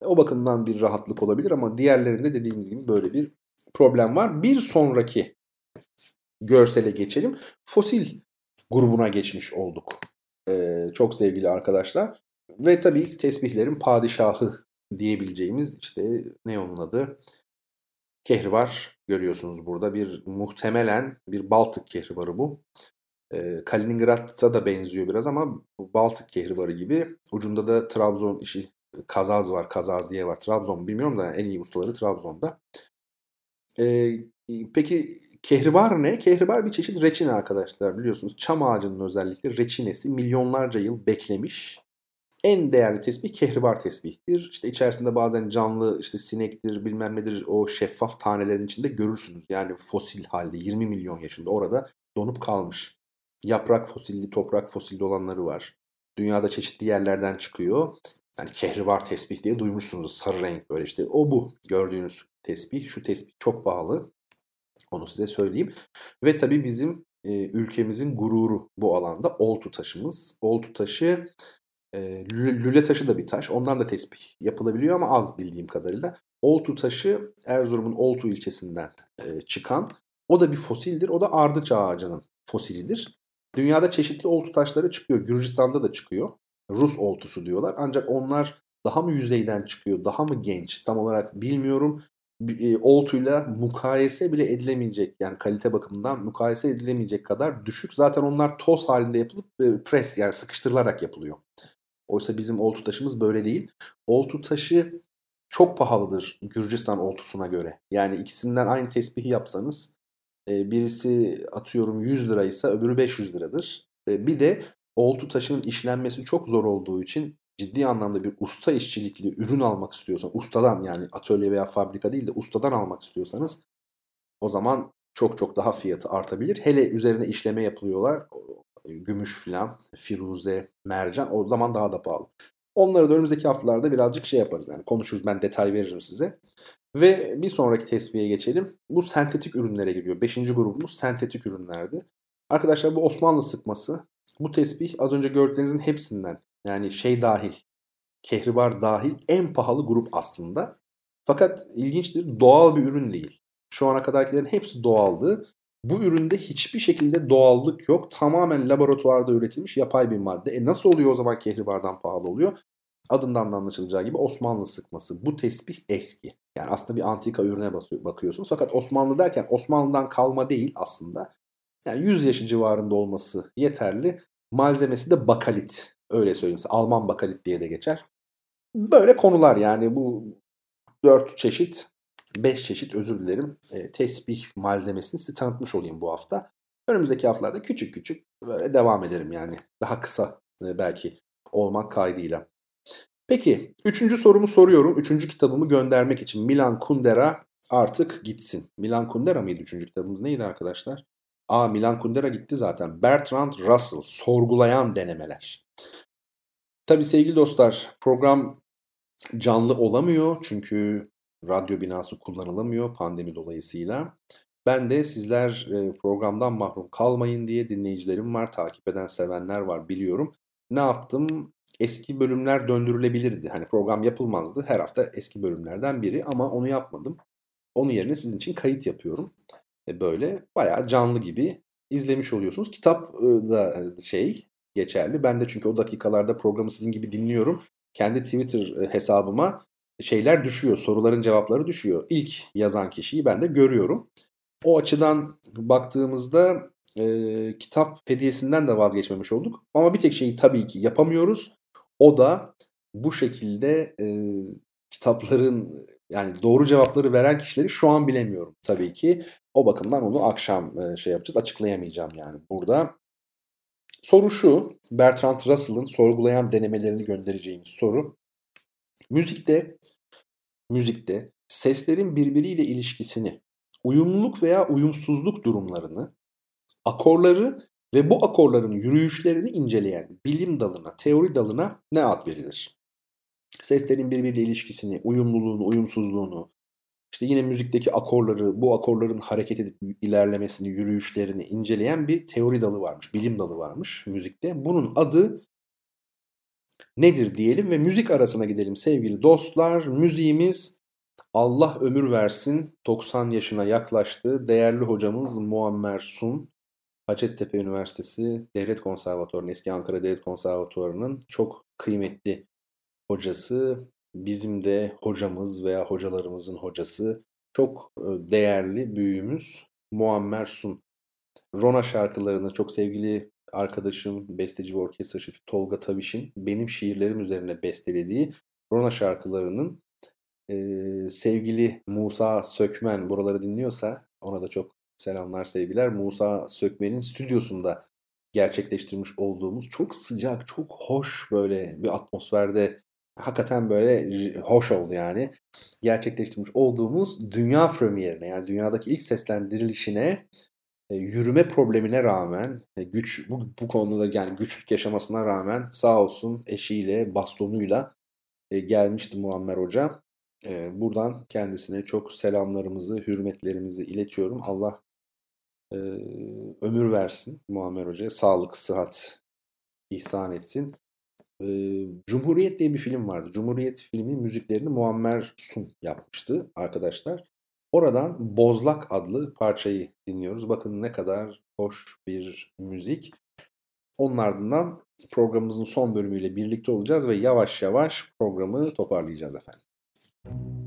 O bakımdan bir rahatlık olabilir ama diğerlerinde dediğimiz gibi böyle bir problem var. Bir sonraki görsele geçelim. Fosil grubuna geçmiş olduk. Ee, çok sevgili arkadaşlar. Ve tabii tesbihlerin padişahı diyebileceğimiz işte ne onun adı? Kehribar görüyorsunuz burada. Bir muhtemelen bir Baltık kehribarı bu. E, Kaliningrad'a da benziyor biraz ama Baltık kehribarı gibi. Ucunda da Trabzon işi Kazaz var, Kazaziye var. Trabzon bilmiyorum da en iyi ustaları Trabzon'da. E, peki kehribar ne? Kehribar bir çeşit reçine arkadaşlar biliyorsunuz. Çam ağacının özellikle reçinesi milyonlarca yıl beklemiş. En değerli tesbih kehribar tesbihtir. İşte içerisinde bazen canlı işte sinektir bilmem nedir o şeffaf tanelerin içinde görürsünüz. Yani fosil halde 20 milyon yaşında orada donup kalmış. Yaprak fosilli, toprak fosilli olanları var. Dünyada çeşitli yerlerden çıkıyor. Yani kehribar tesbih diye duymuşsunuz. Sarı renk böyle işte. O bu gördüğünüz tesbih. Şu tesbih çok pahalı. Onu size söyleyeyim. Ve tabii bizim e, ülkemizin gururu bu alanda oltu taşımız. Oltu taşı e, lüle taşı da bir taş. Ondan da tesbih yapılabiliyor ama az bildiğim kadarıyla. Oltu taşı Erzurum'un Oltu ilçesinden e, çıkan. O da bir fosildir. O da ardıç ağacının fosilidir. Dünyada çeşitli oltu taşları çıkıyor. Gürcistan'da da çıkıyor. Rus oltusu diyorlar. Ancak onlar daha mı yüzeyden çıkıyor, daha mı genç tam olarak bilmiyorum. E, oltuyla mukayese bile edilemeyecek yani kalite bakımından mukayese edilemeyecek kadar düşük. Zaten onlar toz halinde yapılıp e, pres yani sıkıştırılarak yapılıyor. Oysa bizim oltu taşımız böyle değil. Oltu taşı çok pahalıdır Gürcistan oltusuna göre. Yani ikisinden aynı tesbihi yapsanız birisi atıyorum 100 liraysa öbürü 500 liradır. Bir de oltu taşının işlenmesi çok zor olduğu için ciddi anlamda bir usta işçilikli ürün almak istiyorsan, ustadan yani atölye veya fabrika değil de ustadan almak istiyorsanız o zaman çok çok daha fiyatı artabilir. Hele üzerine işleme yapılıyorlar. Gümüş filan, firuze, mercan o zaman daha da pahalı. Onları da önümüzdeki haftalarda birazcık şey yaparız. Yani konuşuruz ben detay veririm size. Ve bir sonraki tespihe geçelim. Bu sentetik ürünlere giriyor. Beşinci grubumuz sentetik ürünlerdi. Arkadaşlar bu Osmanlı sıkması. Bu tesbih az önce gördüklerinizin hepsinden yani şey dahil, kehribar dahil en pahalı grup aslında. Fakat ilginçtir doğal bir ürün değil. Şu ana kadarkilerin hepsi doğaldı. Bu üründe hiçbir şekilde doğallık yok. Tamamen laboratuvarda üretilmiş yapay bir madde. E nasıl oluyor o zaman kehribardan pahalı oluyor? Adından da anlaşılacağı gibi Osmanlı sıkması. Bu tesbih eski. Yani aslında bir antika ürüne bakıyorsunuz. Fakat Osmanlı derken Osmanlı'dan kalma değil aslında. Yani 100 yaşı civarında olması yeterli. Malzemesi de bakalit. Öyle söyleyeyim. Alman bakalit diye de geçer. Böyle konular yani bu 4 çeşit 5 çeşit özür dilerim e, tesbih malzemesini size tanıtmış olayım bu hafta. Önümüzdeki haftalarda küçük küçük böyle devam ederim yani. Daha kısa e, belki olmak kaydıyla. Peki üçüncü sorumu soruyorum. Üçüncü kitabımı göndermek için Milan Kundera artık gitsin. Milan Kundera mıydı üçüncü kitabımız neydi arkadaşlar? Aa Milan Kundera gitti zaten. Bertrand Russell sorgulayan denemeler. Tabi sevgili dostlar program canlı olamıyor çünkü radyo binası kullanılamıyor pandemi dolayısıyla. Ben de sizler programdan mahrum kalmayın diye dinleyicilerim var, takip eden sevenler var biliyorum. Ne yaptım? Eski bölümler döndürülebilirdi. Hani program yapılmazdı. Her hafta eski bölümlerden biri ama onu yapmadım. Onun yerine sizin için kayıt yapıyorum. E, böyle bayağı canlı gibi izlemiş oluyorsunuz. Kitap da şey geçerli. Ben de çünkü o dakikalarda programı sizin gibi dinliyorum. Kendi Twitter hesabıma şeyler düşüyor, soruların cevapları düşüyor. İlk yazan kişiyi ben de görüyorum. O açıdan baktığımızda e, kitap hediyesinden de vazgeçmemiş olduk. Ama bir tek şeyi tabii ki yapamıyoruz. O da bu şekilde e, kitapların yani doğru cevapları veren kişileri şu an bilemiyorum tabii ki. O bakımdan onu akşam e, şey yapacağız. Açıklayamayacağım yani burada. Soru şu. Bertrand Russell'ın sorgulayan denemelerini göndereceğimiz soru. Müzikte müzikte seslerin birbiriyle ilişkisini, uyumluluk veya uyumsuzluk durumlarını, akorları ve bu akorların yürüyüşlerini inceleyen bilim dalına, teori dalına ne ad verilir? Seslerin birbiriyle ilişkisini, uyumluluğunu, uyumsuzluğunu, işte yine müzikteki akorları, bu akorların hareket edip ilerlemesini, yürüyüşlerini inceleyen bir teori dalı varmış, bilim dalı varmış müzikte. Bunun adı nedir diyelim ve müzik arasına gidelim sevgili dostlar. Müziğimiz Allah ömür versin 90 yaşına yaklaştı. Değerli hocamız Muammer Sun, Hacettepe Üniversitesi Devlet Konservatuvarı'nın, eski Ankara Devlet Konservatuvarı'nın çok kıymetli hocası. Bizim de hocamız veya hocalarımızın hocası. Çok e, değerli büyüğümüz Muammer Sun. Rona şarkılarını çok sevgili arkadaşım, besteci ve orkestra şefi Tolga Taviş'in benim şiirlerim üzerine bestelediği Rona şarkılarının e, sevgili Musa Sökmen buraları dinliyorsa ona da çok selamlar sevgiler. Musa Sökmen'in stüdyosunda gerçekleştirmiş olduğumuz çok sıcak, çok hoş böyle bir atmosferde hakikaten böyle hoş oldu yani. Gerçekleştirmiş olduğumuz dünya premierine yani dünyadaki ilk seslendirilişine yürüme problemine rağmen e, güç bu, bu konuda yani güçlük yaşamasına rağmen sağ olsun eşiyle bastonuyla e, gelmişti Muammer Hoca. E, buradan kendisine çok selamlarımızı, hürmetlerimizi iletiyorum. Allah e, ömür versin Muammer Hoca'ya. Sağlık, sıhhat ihsan etsin. E, Cumhuriyet diye bir film vardı. Cumhuriyet filmi müziklerini Muammer Sun yapmıştı arkadaşlar. Oradan Bozlak adlı parçayı dinliyoruz. Bakın ne kadar hoş bir müzik. Onun ardından programımızın son bölümüyle birlikte olacağız ve yavaş yavaş programı toparlayacağız efendim.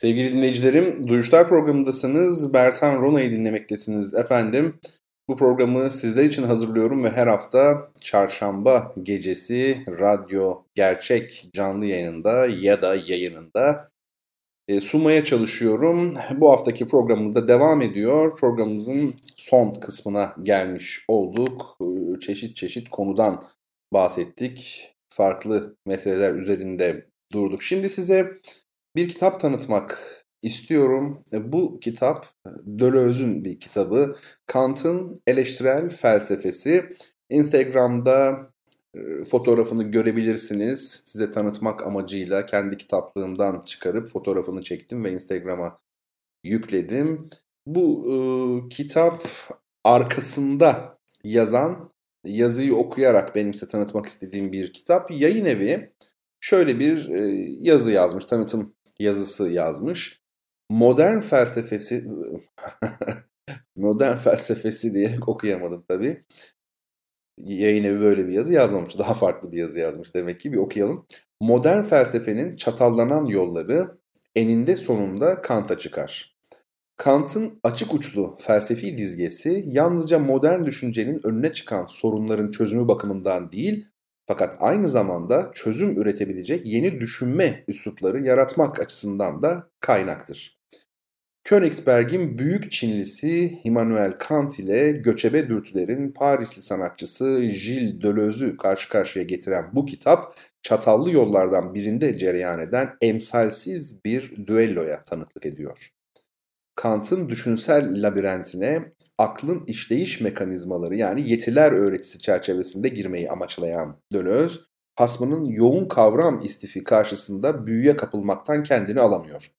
Sevgili dinleyicilerim, Duyuşlar programındasınız. Bertan Rona'yı dinlemektesiniz efendim. Bu programı sizler için hazırlıyorum ve her hafta çarşamba gecesi radyo gerçek canlı yayınında ya da yayınında e, sunmaya çalışıyorum. Bu haftaki programımız da devam ediyor. Programımızın son kısmına gelmiş olduk. E, çeşit çeşit konudan bahsettik. Farklı meseleler üzerinde durduk. Şimdi size bir kitap tanıtmak istiyorum. E, bu kitap Deleuze'ün bir kitabı. Kant'ın eleştirel felsefesi. Instagram'da e, fotoğrafını görebilirsiniz. Size tanıtmak amacıyla kendi kitaplığımdan çıkarıp fotoğrafını çektim ve Instagram'a yükledim. Bu e, kitap arkasında yazan yazıyı okuyarak benim size tanıtmak istediğim bir kitap. Yayın evi şöyle bir e, yazı yazmış, tanıtım yazısı yazmış. Modern felsefesi modern felsefesi diyerek okuyamadım tabii. Yayın evi böyle bir yazı yazmamış. Daha farklı bir yazı yazmış demek ki. Bir okuyalım. Modern felsefenin çatallanan yolları eninde sonunda Kant'a çıkar. Kant'ın açık uçlu felsefi dizgesi yalnızca modern düşüncenin önüne çıkan sorunların çözümü bakımından değil, fakat aynı zamanda çözüm üretebilecek yeni düşünme üslupları yaratmak açısından da kaynaktır. Königsberg'in büyük Çinlisi Immanuel Kant ile göçebe dürtülerin Parisli sanatçısı Gilles Deleuze'ü karşı karşıya getiren bu kitap, çatallı yollardan birinde cereyan eden emsalsiz bir düelloya tanıklık ediyor. Kant'ın düşünsel labirentine aklın işleyiş mekanizmaları yani yetiler öğretisi çerçevesinde girmeyi amaçlayan Deleuze, hasmının yoğun kavram istifi karşısında büyüye kapılmaktan kendini alamıyor.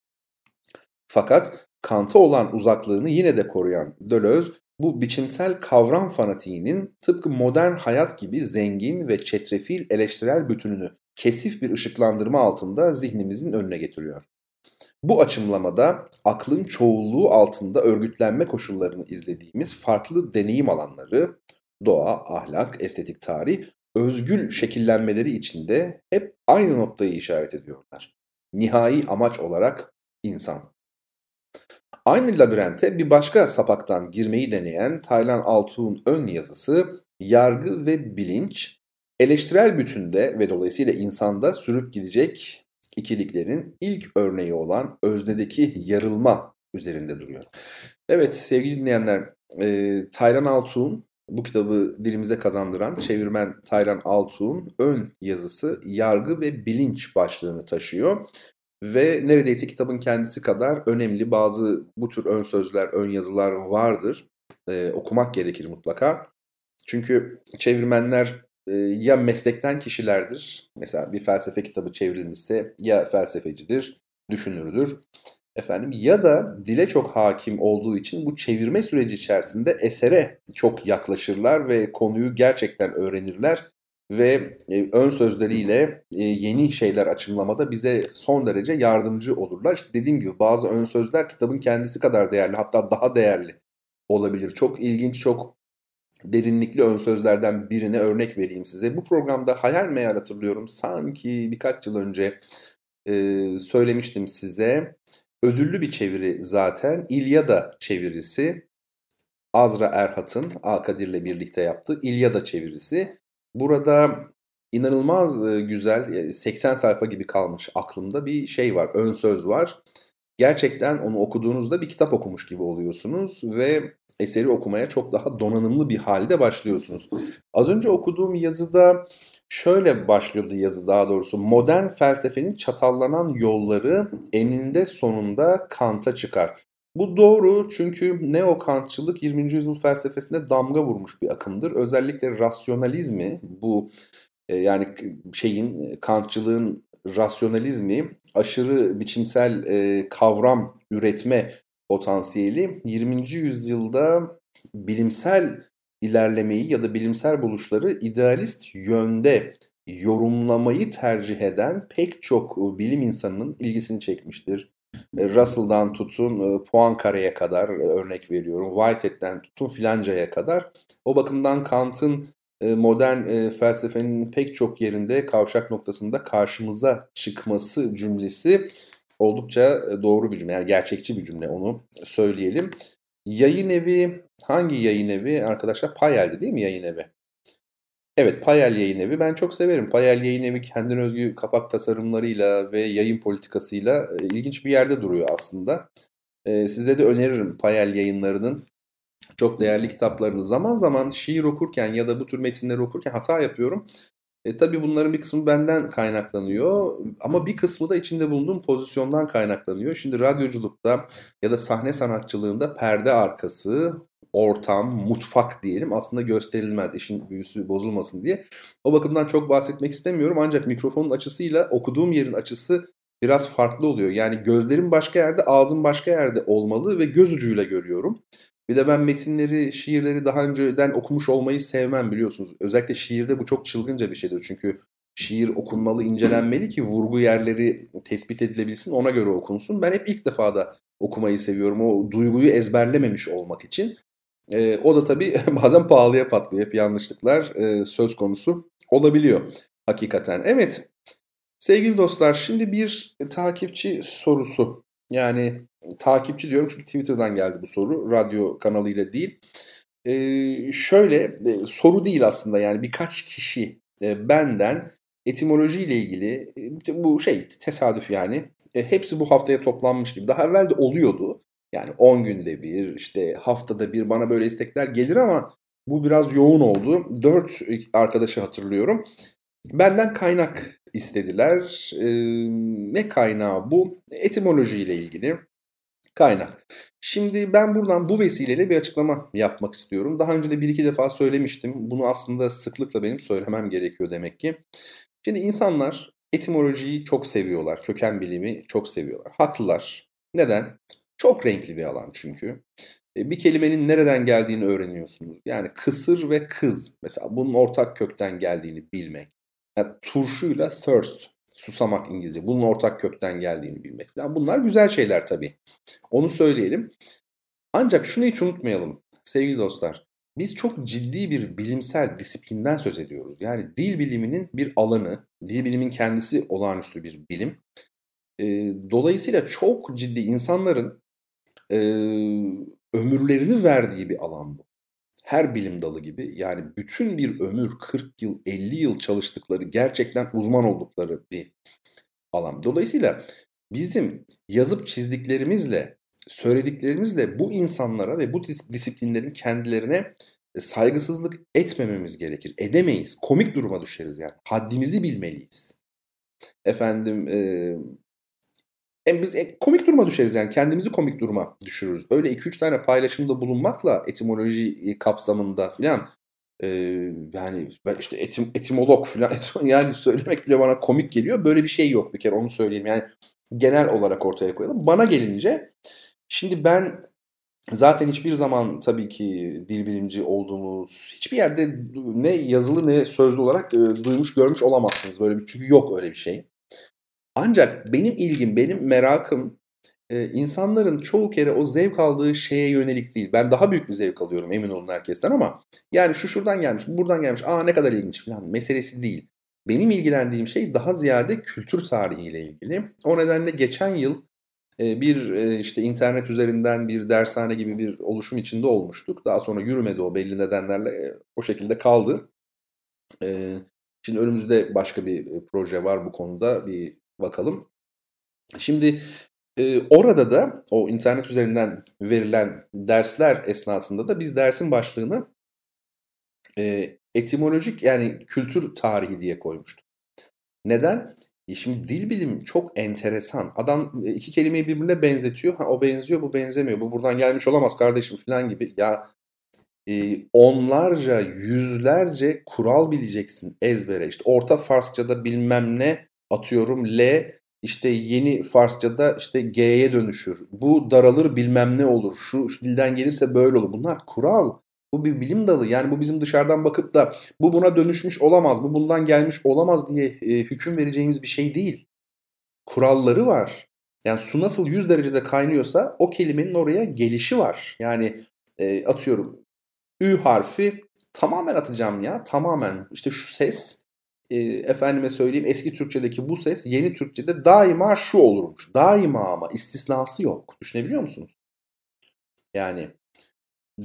Fakat Kant'a olan uzaklığını yine de koruyan Deleuze, bu biçimsel kavram fanatiğinin tıpkı modern hayat gibi zengin ve çetrefil eleştirel bütününü kesif bir ışıklandırma altında zihnimizin önüne getiriyor. Bu açımlamada aklın çoğulluğu altında örgütlenme koşullarını izlediğimiz farklı deneyim alanları, doğa, ahlak, estetik tarih, özgül şekillenmeleri içinde hep aynı noktayı işaret ediyorlar. Nihai amaç olarak insan. Aynı labirente bir başka sapaktan girmeyi deneyen Taylan Altuğ'un ön yazısı Yargı ve Bilinç, eleştirel bütünde ve dolayısıyla insanda sürüp gidecek ikiliklerin ilk örneği olan öznedeki yarılma üzerinde duruyor. Evet sevgili dinleyenler, e, Taylan Altuğ'un bu kitabı dilimize kazandıran çevirmen Taylan Altuğ'un ön yazısı Yargı ve Bilinç başlığını taşıyor. Ve neredeyse kitabın kendisi kadar önemli bazı bu tür ön sözler, ön yazılar vardır. Ee, okumak gerekir mutlaka. Çünkü çevirmenler ya meslekten kişilerdir. Mesela bir felsefe kitabı çevrilmişse ya felsefecidir, düşünürdür. Efendim ya da dile çok hakim olduğu için bu çevirme süreci içerisinde esere çok yaklaşırlar ve konuyu gerçekten öğrenirler ve e, ön sözleriyle e, yeni şeyler açımlamada bize son derece yardımcı olurlar. İşte dediğim gibi bazı ön sözler kitabın kendisi kadar değerli hatta daha değerli olabilir. Çok ilginç, çok derinlikli ön sözlerden birine örnek vereyim size. Bu programda hayal meyal hatırlıyorum. Sanki birkaç yıl önce e, söylemiştim size. Ödüllü bir çeviri zaten. İlyada çevirisi. Azra Erhat'ın Akadir'le birlikte yaptığı İlyada çevirisi. Burada inanılmaz güzel 80 sayfa gibi kalmış aklımda bir şey var. Ön söz var. Gerçekten onu okuduğunuzda bir kitap okumuş gibi oluyorsunuz ve eseri okumaya çok daha donanımlı bir halde başlıyorsunuz. Az önce okuduğum yazıda şöyle başlıyordu yazı daha doğrusu. Modern felsefenin çatallanan yolları eninde sonunda Kant'a çıkar. Bu doğru çünkü neo-Kantçılık 20. yüzyıl felsefesinde damga vurmuş bir akımdır. Özellikle rasyonalizmi bu e, yani şeyin Kantçılığın rasyonalizmi aşırı biçimsel e, kavram üretme potansiyeli 20. yüzyılda bilimsel ilerlemeyi ya da bilimsel buluşları idealist yönde yorumlamayı tercih eden pek çok bilim insanının ilgisini çekmiştir. E, Russell'dan tutun e, Poincaré'ye kadar e, örnek veriyorum. Whitehead'den tutun filancaya kadar. O bakımdan Kant'ın modern felsefenin pek çok yerinde kavşak noktasında karşımıza çıkması cümlesi oldukça doğru bir cümle. Yani gerçekçi bir cümle onu söyleyelim. Yayın evi hangi yayın evi arkadaşlar? Payel'di değil mi yayın evi? Evet Payel Yayın Evi ben çok severim. Payel Yayın Evi kendine özgü kapak tasarımlarıyla ve yayın politikasıyla e, ilginç bir yerde duruyor aslında. E, size de öneririm Payel yayınlarının çok değerli kitaplarını. Zaman zaman şiir okurken ya da bu tür metinleri okurken hata yapıyorum. E, tabii bunların bir kısmı benden kaynaklanıyor ama bir kısmı da içinde bulunduğum pozisyondan kaynaklanıyor. Şimdi radyoculukta ya da sahne sanatçılığında perde arkası, ortam, mutfak diyelim aslında gösterilmez işin büyüsü bozulmasın diye. O bakımdan çok bahsetmek istemiyorum ancak mikrofonun açısıyla okuduğum yerin açısı biraz farklı oluyor. Yani gözlerim başka yerde, ağzım başka yerde olmalı ve göz ucuyla görüyorum. Bir de ben metinleri, şiirleri daha önceden okumuş olmayı sevmem biliyorsunuz. Özellikle şiirde bu çok çılgınca bir şeydir. Çünkü şiir okunmalı, incelenmeli ki vurgu yerleri tespit edilebilsin, ona göre okunsun. Ben hep ilk defa da okumayı seviyorum. O duyguyu ezberlememiş olmak için. E, o da tabii bazen pahalıya patlıyor. Hep yanlışlıklar e, söz konusu olabiliyor hakikaten. Evet sevgili dostlar şimdi bir takipçi sorusu. Yani takipçi diyorum çünkü Twitter'dan geldi bu soru. Radyo kanalıyla değil. E, şöyle soru değil aslında yani birkaç kişi e, benden etimoloji ile ilgili bu şey tesadüf yani e, hepsi bu haftaya toplanmış gibi. Daha evvel de oluyordu. Yani 10 günde bir, işte haftada bir bana böyle istekler gelir ama bu biraz yoğun oldu. 4 arkadaşı hatırlıyorum. Benden kaynak istediler. Ee, ne kaynağı bu? Etimoloji ile ilgili kaynak. Şimdi ben buradan bu vesileyle bir açıklama yapmak istiyorum. Daha önce de bir iki defa söylemiştim. Bunu aslında sıklıkla benim söylemem gerekiyor demek ki. Şimdi insanlar etimolojiyi çok seviyorlar. Köken bilimi çok seviyorlar. Haklılar. Neden? Çok renkli bir alan çünkü. E, bir kelimenin nereden geldiğini öğreniyorsunuz. Yani kısır ve kız mesela bunun ortak kökten geldiğini bilmek. Yani turşuyla thirst, susamak İngilizce. Bunun ortak kökten geldiğini bilmek falan. Bunlar güzel şeyler tabii. Onu söyleyelim. Ancak şunu hiç unutmayalım sevgili dostlar. Biz çok ciddi bir bilimsel disiplinden söz ediyoruz. Yani dil biliminin bir alanı, dil bilimin kendisi olağanüstü bir bilim. E, dolayısıyla çok ciddi insanların ömürlerini verdiği bir alan bu. Her bilim dalı gibi yani bütün bir ömür 40 yıl 50 yıl çalıştıkları gerçekten uzman oldukları bir alan. Dolayısıyla bizim yazıp çizdiklerimizle söylediklerimizle bu insanlara ve bu disiplinlerin kendilerine saygısızlık etmememiz gerekir. Edemeyiz. Komik duruma düşeriz yani. Haddimizi bilmeliyiz. Efendim e, en biz e, komik duruma düşeriz yani kendimizi komik duruma düşürürüz. Öyle 2-3 tane paylaşımda bulunmakla etimoloji e, kapsamında filan e, yani ben işte etim, etimolog filan yani söylemek bile bana komik geliyor. Böyle bir şey yok bir kere onu söyleyeyim. Yani genel olarak ortaya koyalım. Bana gelince şimdi ben zaten hiçbir zaman tabii ki dil bilimci olduğumuz hiçbir yerde ne yazılı ne sözlü olarak e, duymuş görmüş olamazsınız böyle bir çünkü yok öyle bir şey. Ancak benim ilgim, benim merakım e, insanların çoğu kere o zevk aldığı şeye yönelik değil. Ben daha büyük bir zevk alıyorum emin olun herkesten ama yani şu şuradan gelmiş, buradan gelmiş, aa ne kadar ilginç falan meselesi değil. Benim ilgilendiğim şey daha ziyade kültür tarihiyle ilgili. O nedenle geçen yıl e, bir e, işte internet üzerinden bir dershane gibi bir oluşum içinde olmuştuk. Daha sonra yürümedi o belli nedenlerle o şekilde kaldı. Şimdi önümüzde başka bir proje var bu konuda bir bakalım. Şimdi e, orada da o internet üzerinden verilen dersler esnasında da biz dersin başlığını e, etimolojik yani kültür tarihi diye koymuştuk. Neden? E şimdi dil bilimi çok enteresan. Adam e, iki kelimeyi birbirine benzetiyor. Ha o benziyor, bu benzemiyor. Bu buradan gelmiş olamaz kardeşim falan gibi. Ya e, onlarca, yüzlerce kural bileceksin ezbere. İşte Orta Farsçada bilmem ne atıyorum L işte yeni Farsçada işte G'ye dönüşür. Bu daralır bilmem ne olur. Şu, şu dilden gelirse böyle olur. Bunlar kural. Bu bir bilim dalı. Yani bu bizim dışarıdan bakıp da bu buna dönüşmüş olamaz, bu bundan gelmiş olamaz diye e, hüküm vereceğimiz bir şey değil. Kuralları var. Yani su nasıl 100 derecede kaynıyorsa o kelimenin oraya gelişi var. Yani e, atıyorum Ü harfi tamamen atacağım ya. Tamamen. İşte şu ses e, efendime söyleyeyim eski Türkçedeki bu ses yeni Türkçede daima şu olurmuş. Daima ama istisnası yok. Düşünebiliyor musunuz? Yani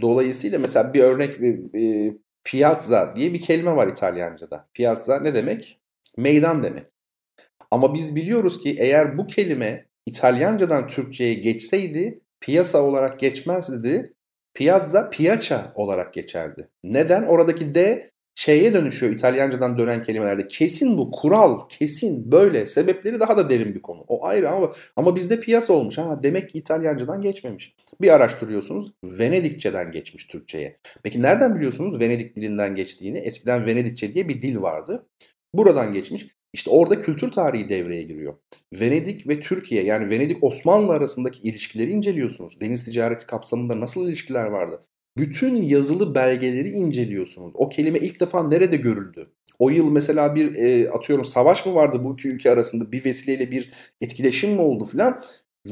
dolayısıyla mesela bir örnek e, piazza diye bir kelime var İtalyanca'da. Piazza ne demek? Meydan demek. Ama biz biliyoruz ki eğer bu kelime İtalyancadan Türkçe'ye geçseydi piyasa olarak geçmezdi. Piazza, piazza olarak geçerdi. Neden? Oradaki D şeye dönüşüyor İtalyancadan dönen kelimelerde. Kesin bu kural, kesin böyle. Sebepleri daha da derin bir konu. O ayrı ama ama bizde piyasa olmuş. Ha demek ki İtalyancadan geçmemiş. Bir araştırıyorsunuz. Venedikçeden geçmiş Türkçeye. Peki nereden biliyorsunuz Venedik dilinden geçtiğini? Eskiden Venedikçe diye bir dil vardı. Buradan geçmiş. İşte orada kültür tarihi devreye giriyor. Venedik ve Türkiye yani Venedik Osmanlı arasındaki ilişkileri inceliyorsunuz. Deniz ticareti kapsamında nasıl ilişkiler vardı? Bütün yazılı belgeleri inceliyorsunuz. O kelime ilk defa nerede görüldü? O yıl mesela bir e, atıyorum savaş mı vardı bu iki ülke arasında bir vesileyle bir etkileşim mi oldu filan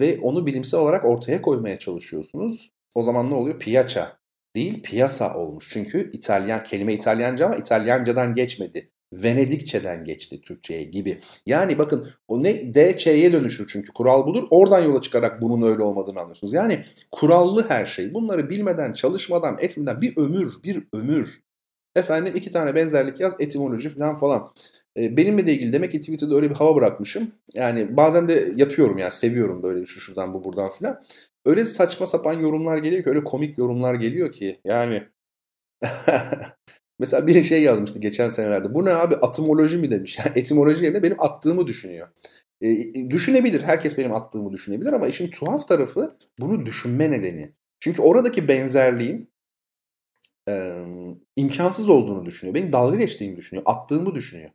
ve onu bilimsel olarak ortaya koymaya çalışıyorsunuz. O zaman ne oluyor? Piyaça değil piyasa olmuş. Çünkü İtalyan kelime İtalyanca ama İtalyancadan geçmedi. Venedikçeden geçti Türkçe'ye gibi. Yani bakın o ne DC'ye dönüşür çünkü kural budur. Oradan yola çıkarak bunun öyle olmadığını anlıyorsunuz. Yani kurallı her şey. Bunları bilmeden, çalışmadan, etmeden bir ömür, bir ömür. Efendim iki tane benzerlik yaz, etimoloji falan falan. Ee, benimle de ilgili demek ki Twitter'da öyle bir hava bırakmışım. Yani bazen de yapıyorum yani seviyorum böyle şu şuradan bu buradan filan. Öyle saçma sapan yorumlar geliyor ki öyle komik yorumlar geliyor ki yani Mesela bir şey yazmıştı geçen senelerde. Bu ne abi atımoloji mi demiş. Yani etimoloji yerine benim attığımı düşünüyor. E, düşünebilir. Herkes benim attığımı düşünebilir ama işin tuhaf tarafı bunu düşünme nedeni. Çünkü oradaki benzerliğin e, imkansız olduğunu düşünüyor. Benim dalga geçtiğimi düşünüyor. Attığımı düşünüyor.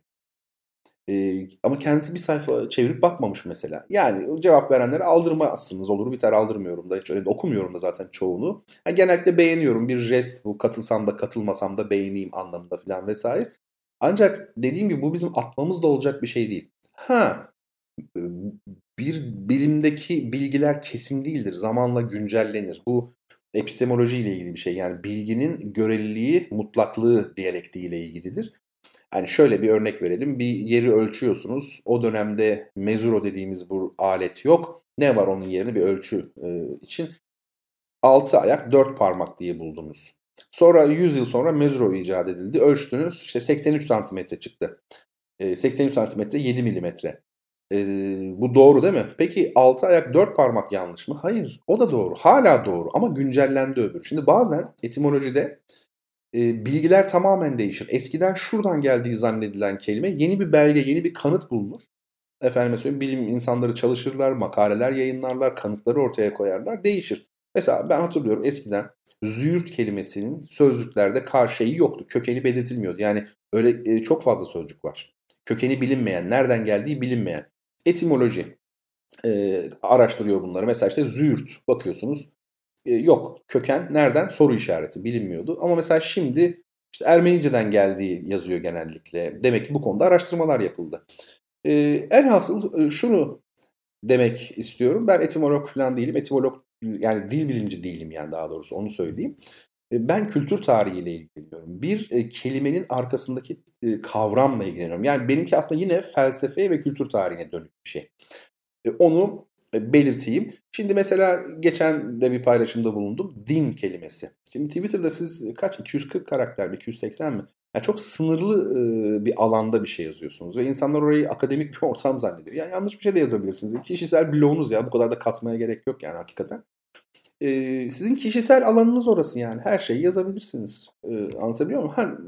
Ee, ama kendisi bir sayfa çevirip bakmamış mesela. Yani cevap verenlere aldırmazsınız olur biter aldırmıyorum da hiç öyle okumuyorum da zaten çoğunu. Yani genellikle beğeniyorum bir jest bu katılsam da katılmasam da beğeneyim anlamında falan vesaire. Ancak dediğim gibi bu bizim atmamız da olacak bir şey değil. Ha bir bilimdeki bilgiler kesin değildir. Zamanla güncellenir. Bu epistemoloji ile ilgili bir şey. Yani bilginin göreliliği, mutlaklığı diyalektiğiyle ilgilidir. Hani şöyle bir örnek verelim. Bir yeri ölçüyorsunuz. O dönemde mezuro dediğimiz bu alet yok. Ne var onun yerine bir ölçü e, için? 6 ayak 4 parmak diye buldunuz. Sonra 100 yıl sonra mezuro icat edildi. Ölçtünüz işte 83 santimetre çıktı. E, 83 santimetre 7 milimetre. E, bu doğru değil mi? Peki 6 ayak 4 parmak yanlış mı? Hayır. O da doğru. Hala doğru ama güncellendi öbür. Şimdi bazen etimolojide e, bilgiler tamamen değişir. Eskiden şuradan geldiği zannedilen kelime yeni bir belge, yeni bir kanıt bulunur. Efendim söyleyeyim bilim insanları çalışırlar, makaleler yayınlarlar, kanıtları ortaya koyarlar, değişir. Mesela ben hatırlıyorum eskiden züğürt kelimesinin sözlüklerde karşıyı yoktu. Kökeni belirtilmiyordu. Yani öyle e, çok fazla sözcük var. Kökeni bilinmeyen, nereden geldiği bilinmeyen. Etimoloji e, araştırıyor bunları. Mesela işte züğürt bakıyorsunuz yok. Köken nereden? Soru işareti bilinmiyordu. Ama mesela şimdi işte Ermenice'den geldiği yazıyor genellikle. Demek ki bu konuda araştırmalar yapıldı. E, enhasıl e, şunu demek istiyorum. Ben etimolog falan değilim. Etimolog yani dil bilimci değilim yani daha doğrusu onu söyleyeyim. Ben kültür tarihiyle ilgileniyorum. Bir kelimenin arkasındaki kavramla ilgileniyorum. Yani benimki aslında yine felsefeye ve kültür tarihine dönük bir şey. Onu belirteyim. Şimdi mesela geçen de bir paylaşımda bulundum. Din kelimesi. Şimdi Twitter'da siz kaç? 240 karakter mi? 280 mi? Yani çok sınırlı e, bir alanda bir şey yazıyorsunuz. Ve insanlar orayı akademik bir ortam zannediyor. Yani yanlış bir şey de yazabilirsiniz. Kişisel blogunuz ya. Bu kadar da kasmaya gerek yok yani hakikaten. E, sizin kişisel alanınız orası yani. Her şeyi yazabilirsiniz. Anlatabiliyor muyum? Ha,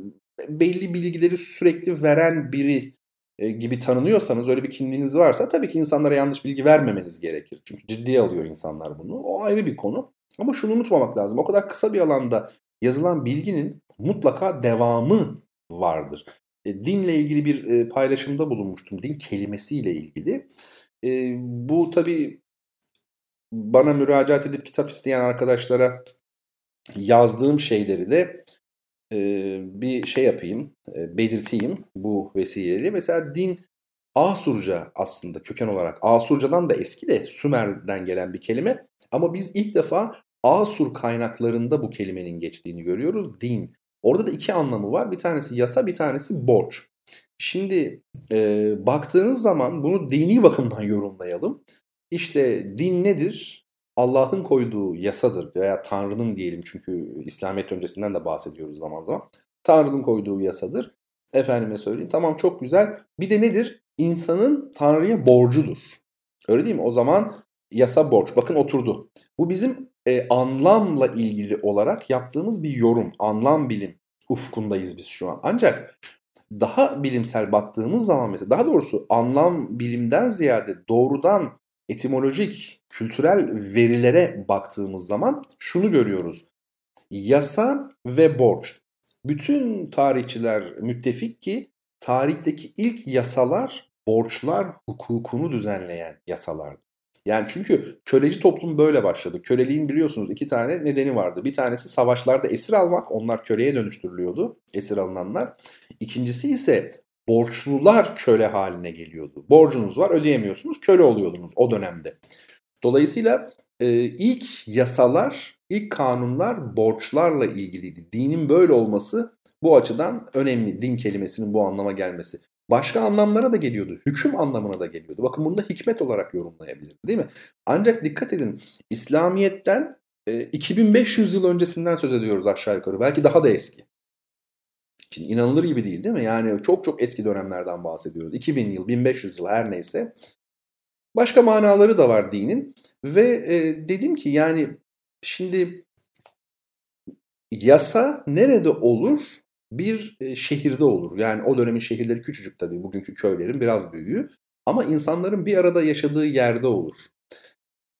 belli bilgileri sürekli veren biri e, gibi tanınıyorsanız öyle bir kimliğiniz varsa tabii ki insanlara yanlış bilgi vermemeniz gerekir. Çünkü ciddiye alıyor insanlar bunu. O ayrı bir konu. Ama şunu unutmamak lazım. O kadar kısa bir alanda yazılan bilginin mutlaka devamı vardır. E, dinle ilgili bir e, paylaşımda bulunmuştum. Din kelimesiyle ilgili. E, bu tabii bana müracaat edip kitap isteyen arkadaşlara yazdığım şeyleri de bir şey yapayım, belirteyim bu vesileyle. Mesela din Asurca aslında köken olarak. Asurcadan da eski de Sümer'den gelen bir kelime. Ama biz ilk defa Asur kaynaklarında bu kelimenin geçtiğini görüyoruz. Din. Orada da iki anlamı var. Bir tanesi yasa, bir tanesi borç. Şimdi e, baktığınız zaman bunu dini bakımdan yorumlayalım. İşte din nedir? Allah'ın koyduğu yasadır veya Tanrı'nın diyelim çünkü İslamiyet öncesinden de bahsediyoruz zaman zaman. Tanrı'nın koyduğu yasadır. Efendime söyleyeyim. Tamam çok güzel. Bir de nedir? İnsanın Tanrı'ya borcudur. Öyle değil mi? O zaman yasa borç. Bakın oturdu. Bu bizim e, anlamla ilgili olarak yaptığımız bir yorum. Anlam bilim ufkundayız biz şu an. Ancak daha bilimsel baktığımız zaman mesela daha doğrusu anlam bilimden ziyade doğrudan etimolojik, kültürel verilere baktığımız zaman şunu görüyoruz. Yasa ve borç. Bütün tarihçiler müttefik ki tarihteki ilk yasalar borçlar hukukunu düzenleyen yasalardı. Yani çünkü köleci toplum böyle başladı. Köleliğin biliyorsunuz iki tane nedeni vardı. Bir tanesi savaşlarda esir almak. Onlar köleye dönüştürülüyordu. Esir alınanlar. İkincisi ise borçlular köle haline geliyordu. Borcunuz var ödeyemiyorsunuz köle oluyordunuz o dönemde. Dolayısıyla e, ilk yasalar, ilk kanunlar borçlarla ilgiliydi. Dinin böyle olması bu açıdan önemli. Din kelimesinin bu anlama gelmesi. Başka anlamlara da geliyordu. Hüküm anlamına da geliyordu. Bakın bunu da hikmet olarak yorumlayabilir değil mi? Ancak dikkat edin İslamiyet'ten e, 2500 yıl öncesinden söz ediyoruz aşağı yukarı. Belki daha da eski. Şimdi inanılır gibi değil değil mi? Yani çok çok eski dönemlerden bahsediyoruz. 2000 yıl, 1500 yıl her neyse. Başka manaları da var dinin. Ve e, dedim ki yani şimdi yasa nerede olur? Bir e, şehirde olur. Yani o dönemin şehirleri küçücük tabii. Bugünkü köylerin biraz büyüğü. Ama insanların bir arada yaşadığı yerde olur.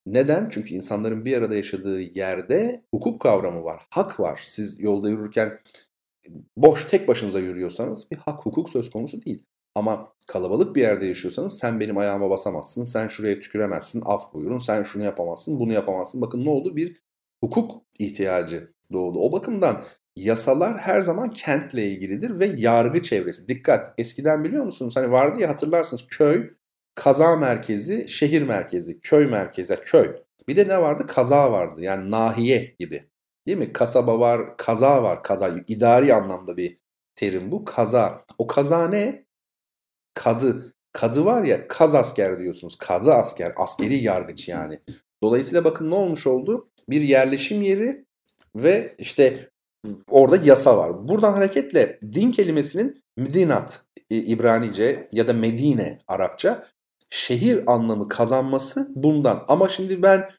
Neden? Çünkü insanların bir arada yaşadığı yerde hukuk kavramı var, hak var. Siz yolda yürürken boş tek başınıza yürüyorsanız bir hak hukuk söz konusu değil. Ama kalabalık bir yerde yaşıyorsanız sen benim ayağıma basamazsın, sen şuraya tüküremezsin, af buyurun, sen şunu yapamazsın, bunu yapamazsın. Bakın ne oldu? Bir hukuk ihtiyacı doğdu. O bakımdan yasalar her zaman kentle ilgilidir ve yargı çevresi. Dikkat! Eskiden biliyor musunuz? Hani vardı ya hatırlarsınız köy, kaza merkezi, şehir merkezi, köy merkezi, köy. Bir de ne vardı? Kaza vardı. Yani nahiye gibi. Değil mi? Kasaba var, kaza var. Kaza idari anlamda bir terim bu. Kaza. O kaza ne? Kadı. Kadı var ya kaz asker diyorsunuz. Kadı asker. Askeri yargıç yani. Dolayısıyla bakın ne olmuş oldu? Bir yerleşim yeri ve işte orada yasa var. Buradan hareketle din kelimesinin Medinat İbranice ya da Medine Arapça şehir anlamı kazanması bundan. Ama şimdi ben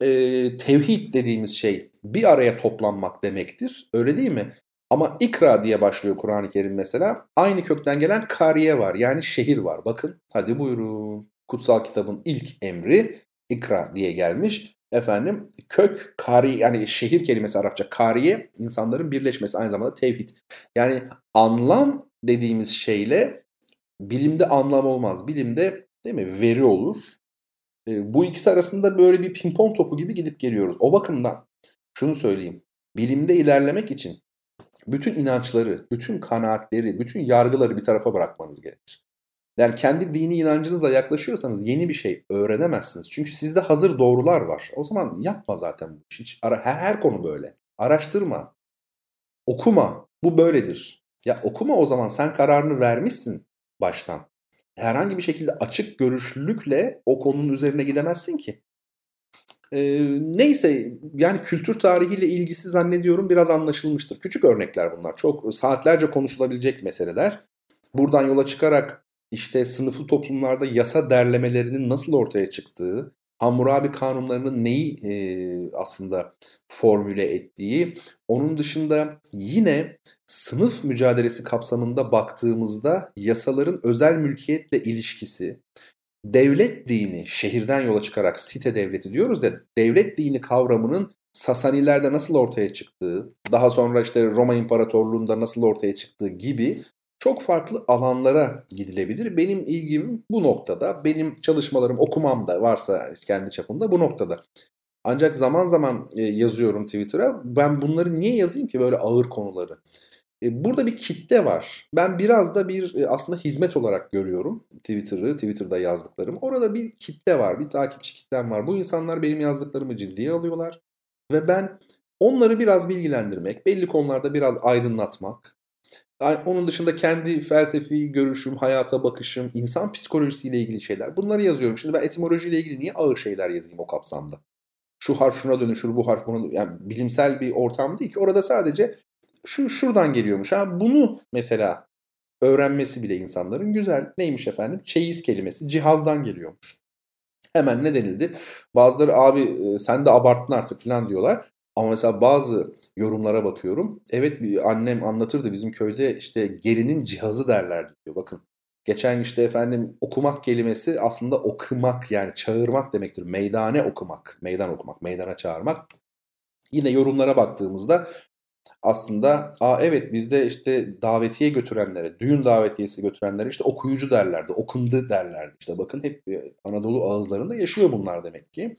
e, tevhid dediğimiz şey bir araya toplanmak demektir. Öyle değil mi? Ama ikra diye başlıyor Kur'an-ı Kerim mesela. Aynı kökten gelen kariye var. Yani şehir var. Bakın hadi buyurun. Kutsal kitabın ilk emri ikra diye gelmiş. Efendim kök kari yani şehir kelimesi Arapça kariye insanların birleşmesi aynı zamanda tevhid. Yani anlam dediğimiz şeyle bilimde anlam olmaz. Bilimde değil mi veri olur. E, bu ikisi arasında böyle bir pimpon topu gibi gidip geliyoruz. O bakımdan şunu söyleyeyim. Bilimde ilerlemek için bütün inançları, bütün kanaatleri, bütün yargıları bir tarafa bırakmanız gerekir. Yani kendi dini inancınızla yaklaşıyorsanız yeni bir şey öğrenemezsiniz. Çünkü sizde hazır doğrular var. O zaman yapma zaten bu iş. Ara, her, her konu böyle. Araştırma. Okuma. Bu böyledir. Ya okuma o zaman sen kararını vermişsin baştan. Herhangi bir şekilde açık görüşlülükle o konunun üzerine gidemezsin ki. Ee, neyse yani kültür tarihiyle ilgisi zannediyorum biraz anlaşılmıştır. Küçük örnekler bunlar. Çok saatlerce konuşulabilecek meseleler. Buradan yola çıkarak işte sınıflı toplumlarda yasa derlemelerinin nasıl ortaya çıktığı, Hammurabi kanunlarının neyi e, aslında formüle ettiği, onun dışında yine sınıf mücadelesi kapsamında baktığımızda yasaların özel mülkiyetle ilişkisi, devlet dini şehirden yola çıkarak site devleti diyoruz ya devlet dini kavramının Sasanilerde nasıl ortaya çıktığı, daha sonra işte Roma İmparatorluğu'nda nasıl ortaya çıktığı gibi çok farklı alanlara gidilebilir. Benim ilgim bu noktada. Benim çalışmalarım, okumam da varsa kendi çapımda bu noktada. Ancak zaman zaman e, yazıyorum Twitter'a. Ben bunları niye yazayım ki böyle ağır konuları? E, burada bir kitle var. Ben biraz da bir e, aslında hizmet olarak görüyorum Twitter'ı, Twitter'da yazdıklarım. Orada bir kitle var, bir takipçi kitlem var. Bu insanlar benim yazdıklarımı ciddiye alıyorlar. Ve ben onları biraz bilgilendirmek, belli konularda biraz aydınlatmak, Onun dışında kendi felsefi görüşüm, hayata bakışım, insan psikolojisiyle ilgili şeyler. Bunları yazıyorum. Şimdi ben etimolojiyle ilgili niye ağır şeyler yazayım o kapsamda? Şu harf şuna dönüşür, bu harf buna Yani bilimsel bir ortam değil ki. Orada sadece şu şuradan geliyormuş. Ha bunu mesela öğrenmesi bile insanların güzel. Neymiş efendim? Çeyiz kelimesi cihazdan geliyormuş. Hemen ne denildi? Bazıları abi e, sen de abarttın artık falan diyorlar. Ama mesela bazı yorumlara bakıyorum. Evet annem anlatırdı bizim köyde işte gelinin cihazı derlerdi diyor. Bakın geçen işte efendim okumak kelimesi aslında okumak yani çağırmak demektir. Meydane okumak, meydan okumak, meydana çağırmak. Yine yorumlara baktığımızda aslında aa evet bizde işte davetiye götürenlere, düğün davetiyesi götürenlere işte okuyucu derlerdi, okundu derlerdi. İşte bakın hep Anadolu ağızlarında yaşıyor bunlar demek ki.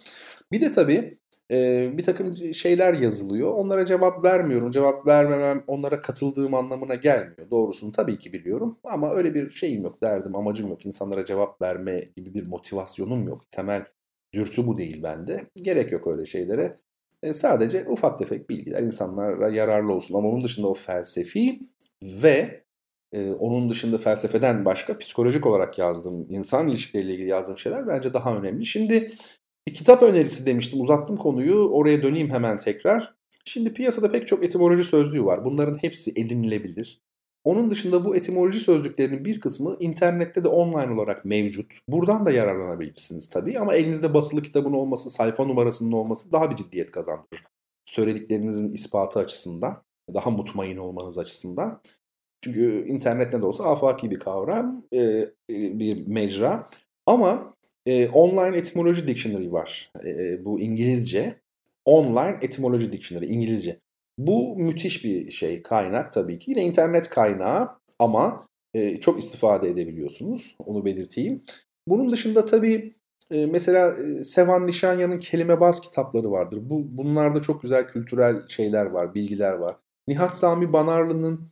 Bir de tabii e, bir takım şeyler yazılıyor. Onlara cevap vermiyorum. Cevap vermemem onlara katıldığım anlamına gelmiyor. Doğrusunu tabii ki biliyorum. Ama öyle bir şeyim yok, derdim, amacım yok. İnsanlara cevap verme gibi bir motivasyonum yok. Temel dürtü bu değil bende. Gerek yok öyle şeylere. E, sadece ufak tefek bilgiler insanlara yararlı olsun. Ama onun dışında o felsefi ve e, onun dışında felsefeden başka psikolojik olarak yazdığım, insan ilişkileriyle ilgili yazdığım şeyler bence daha önemli. Şimdi bir kitap önerisi demiştim. Uzattım konuyu. Oraya döneyim hemen tekrar. Şimdi piyasada pek çok etimoloji sözlüğü var. Bunların hepsi edinilebilir. Onun dışında bu etimoloji sözlüklerinin bir kısmı internette de online olarak mevcut. Buradan da yararlanabilirsiniz tabii ama elinizde basılı kitabın olması, sayfa numarasının olması daha bir ciddiyet kazandırır. Söylediklerinizin ispatı açısından, daha mutmain olmanız açısından. Çünkü internet ne de olsa afaki bir kavram, bir mecra. Ama online etimoloji dictionary var. bu İngilizce. Online etimoloji dictionary İngilizce. Bu müthiş bir şey kaynak tabii ki. Yine internet kaynağı ama e, çok istifade edebiliyorsunuz. Onu belirteyim. Bunun dışında tabii e, mesela e, Sevan Nişanya'nın kelime baz kitapları vardır. Bu bunlarda çok güzel kültürel şeyler var, bilgiler var. Nihat Sami Banarlı'nın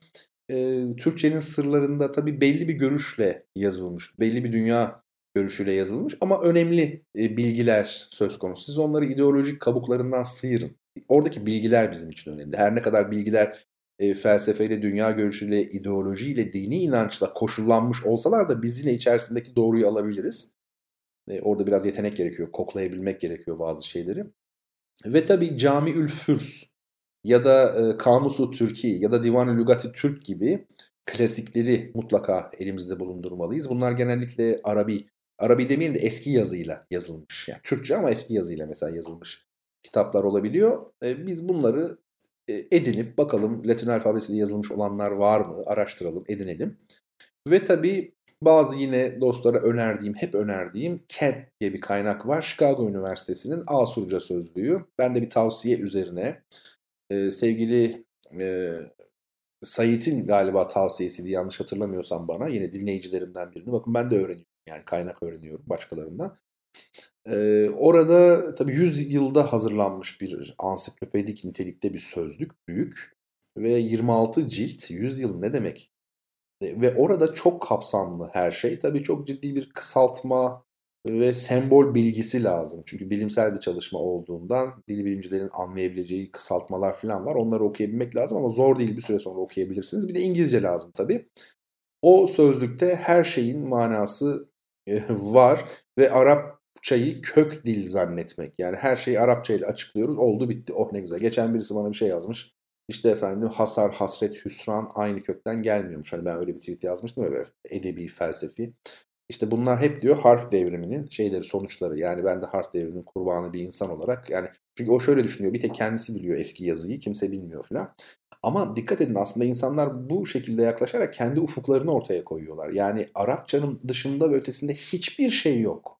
e, Türkçenin sırlarında tabii belli bir görüşle yazılmış. Belli bir dünya görüşüyle yazılmış ama önemli e, bilgiler söz konusu. Siz onları ideolojik kabuklarından sıyırın. Oradaki bilgiler bizim için önemli. Her ne kadar bilgiler e, felsefeyle, dünya görüşüyle, ideolojiyle, dini inançla koşullanmış olsalar da biz yine içerisindeki doğruyu alabiliriz. E, orada biraz yetenek gerekiyor, koklayabilmek gerekiyor bazı şeyleri. Ve tabii Camiül Fürs ya da Kamusu Türki ya da Divan-ı Lügati Türk gibi klasikleri mutlaka elimizde bulundurmalıyız. Bunlar genellikle Arabi, Arabi demeyelim de eski yazıyla yazılmış. Yani Türkçe ama eski yazıyla mesela yazılmış kitaplar olabiliyor. E, biz bunları e, edinip bakalım Latin alfabesiyle yazılmış olanlar var mı? Araştıralım, edinelim. Ve tabii bazı yine dostlara önerdiğim, hep önerdiğim CAD diye bir kaynak var. Chicago Üniversitesi'nin Asurca sözlüğü. Ben de bir tavsiye üzerine e, sevgili e, Sait'in galiba tavsiyesiydi yanlış hatırlamıyorsam bana. Yine dinleyicilerimden birini. Bakın ben de öğreniyorum. Yani kaynak öğreniyorum başkalarından. Ee, orada tabii 100 yılda hazırlanmış bir ansiklopedik nitelikte bir sözlük, büyük ve 26 cilt, 100 yıl ne demek? Ve orada çok kapsamlı her şey. Tabii çok ciddi bir kısaltma ve sembol bilgisi lazım. Çünkü bilimsel bir çalışma olduğundan dil bilimcilerin anlayabileceği kısaltmalar falan var. Onları okuyabilmek lazım ama zor değil bir süre sonra okuyabilirsiniz. Bir de İngilizce lazım tabii. O sözlükte her şeyin manası var ve Arap Arapçayı kök dil zannetmek. Yani her şeyi Arapça ile açıklıyoruz. Oldu bitti. Oh ne güzel. Geçen birisi bana bir şey yazmış. İşte efendim hasar, hasret, hüsran aynı kökten gelmiyormuş. Hani ben öyle bir tweet yazmıştım ya böyle edebi, felsefi. İşte bunlar hep diyor harf devriminin şeyleri, sonuçları. Yani ben de harf devriminin kurbanı bir insan olarak. Yani çünkü o şöyle düşünüyor. Bir tek kendisi biliyor eski yazıyı. Kimse bilmiyor falan. Ama dikkat edin aslında insanlar bu şekilde yaklaşarak kendi ufuklarını ortaya koyuyorlar. Yani Arapçanın dışında ve ötesinde hiçbir şey yok.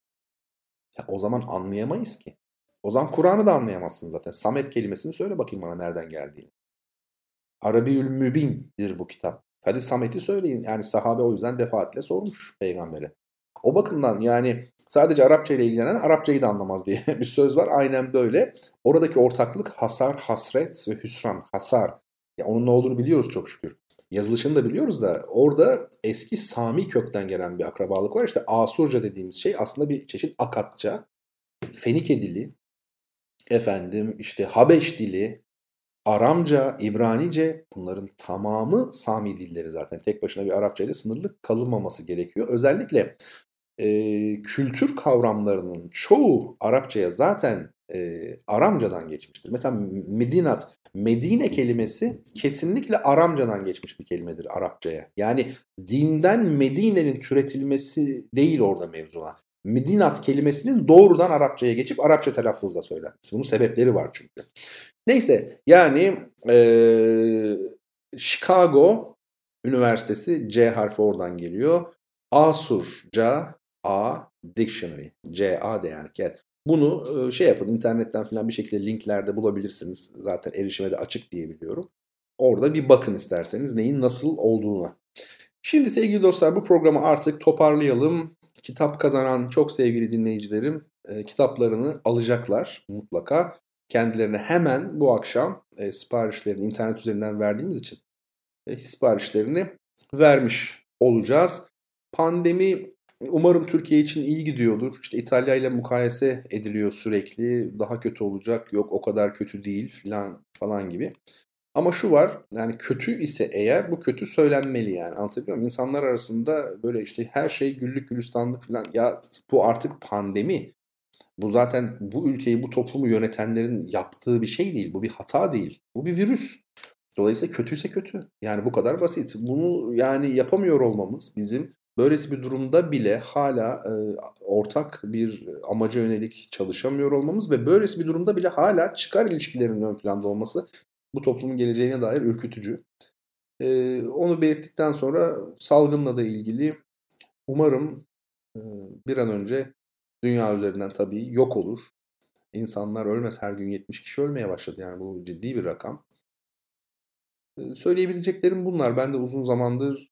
Ya o zaman anlayamayız ki. O zaman Kur'an'ı da anlayamazsın zaten. Samet kelimesini söyle bakayım bana nereden geldiğini. Arabiül Mübin'dir bu kitap. Hadi Samet'i söyleyin. Yani sahabe o yüzden defaatle sormuş peygambere. O bakımdan yani sadece Arapça ile ilgilenen Arapçayı da anlamaz diye bir söz var. Aynen böyle. Oradaki ortaklık hasar, hasret ve hüsran. Hasar. Ya onun ne olduğunu biliyoruz çok şükür yazılışını da biliyoruz da orada eski Sami kökten gelen bir akrabalık var. İşte Asurca dediğimiz şey aslında bir çeşit Akatça, Fenike dili, efendim işte Habeş dili, Aramca, İbranice bunların tamamı Sami dilleri zaten. Tek başına bir Arapça ile sınırlı kalınmaması gerekiyor. Özellikle e, kültür kavramlarının çoğu Arapçaya zaten e, Aramcadan geçmiştir. Mesela Medinat, Medine kelimesi kesinlikle Aramcadan geçmiş bir kelimedir Arapçaya. Yani dinden Medine'nin türetilmesi değil orada mevzuna. Medinat kelimesinin doğrudan Arapçaya geçip Arapça telaffuzla söylenmesi. Bunun sebepleri var çünkü. Neyse yani e, Chicago Üniversitesi C harfi oradan geliyor. Asurca A Dictionary. C-A-D yani cat. Bunu şey yapın internetten falan bir şekilde linklerde bulabilirsiniz. Zaten erişime de açık diye biliyorum. Orada bir bakın isterseniz neyin nasıl olduğuna. Şimdi sevgili dostlar bu programı artık toparlayalım. Kitap kazanan çok sevgili dinleyicilerim e, kitaplarını alacaklar mutlaka. Kendilerine hemen bu akşam e, siparişlerini internet üzerinden verdiğimiz için e, siparişlerini vermiş olacağız. Pandemi umarım Türkiye için iyi gidiyordur. İşte İtalya ile mukayese ediliyor sürekli. Daha kötü olacak, yok o kadar kötü değil falan falan gibi. Ama şu var yani kötü ise eğer bu kötü söylenmeli yani anlatabiliyor muyum? İnsanlar arasında böyle işte her şey güllük gülistanlık falan ya bu artık pandemi. Bu zaten bu ülkeyi bu toplumu yönetenlerin yaptığı bir şey değil. Bu bir hata değil. Bu bir virüs. Dolayısıyla kötüyse kötü. Yani bu kadar basit. Bunu yani yapamıyor olmamız bizim böylesi bir durumda bile hala e, ortak bir amaca yönelik çalışamıyor olmamız ve böylesi bir durumda bile hala çıkar ilişkilerinin ön planda olması bu toplumun geleceğine dair ürkütücü. E, onu belirttikten sonra salgınla da ilgili umarım e, bir an önce dünya üzerinden tabii yok olur. İnsanlar ölmez. Her gün 70 kişi ölmeye başladı. Yani bu ciddi bir rakam. E, söyleyebileceklerim bunlar. Ben de uzun zamandır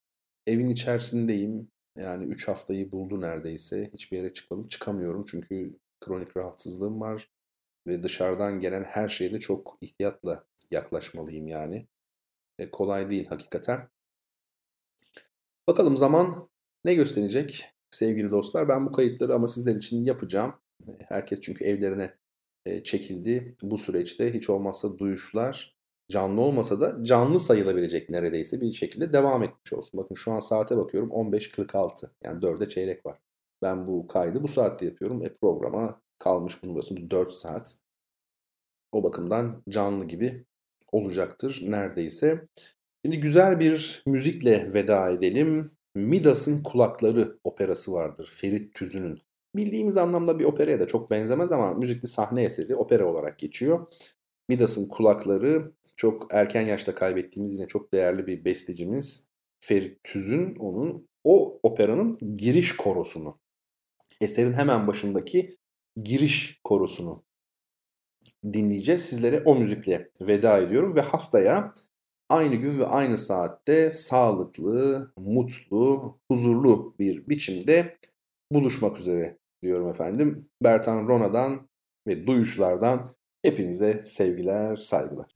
evin içerisindeyim. Yani 3 haftayı buldu neredeyse. Hiçbir yere çıkmadım. Çıkamıyorum çünkü kronik rahatsızlığım var. Ve dışarıdan gelen her şeye de çok ihtiyatla yaklaşmalıyım yani. E, kolay değil hakikaten. Bakalım zaman ne gösterecek sevgili dostlar. Ben bu kayıtları ama sizler için yapacağım. E, herkes çünkü evlerine e, çekildi. Bu süreçte hiç olmazsa duyuşlar canlı olmasa da canlı sayılabilecek neredeyse bir şekilde devam etmiş olsun. Bakın şu an saate bakıyorum 15.46 yani 4'e çeyrek var. Ben bu kaydı bu saatte yapıyorum. E programa kalmış bunun burası 4 saat. O bakımdan canlı gibi olacaktır neredeyse. Şimdi güzel bir müzikle veda edelim. Midas'ın Kulakları operası vardır Ferit Tüzün'ün. Bildiğimiz anlamda bir operaya da çok benzemez ama müzikli sahne eseri opera olarak geçiyor. Midas'ın Kulakları çok erken yaşta kaybettiğimiz yine çok değerli bir bestecimiz Ferit Tüzün onun o operanın giriş korosunu eserin hemen başındaki giriş korosunu dinleyeceğiz. Sizlere o müzikle veda ediyorum ve haftaya aynı gün ve aynı saatte sağlıklı, mutlu, huzurlu bir biçimde buluşmak üzere diyorum efendim. Bertan Rona'dan ve duyuşlardan hepinize sevgiler, saygılar.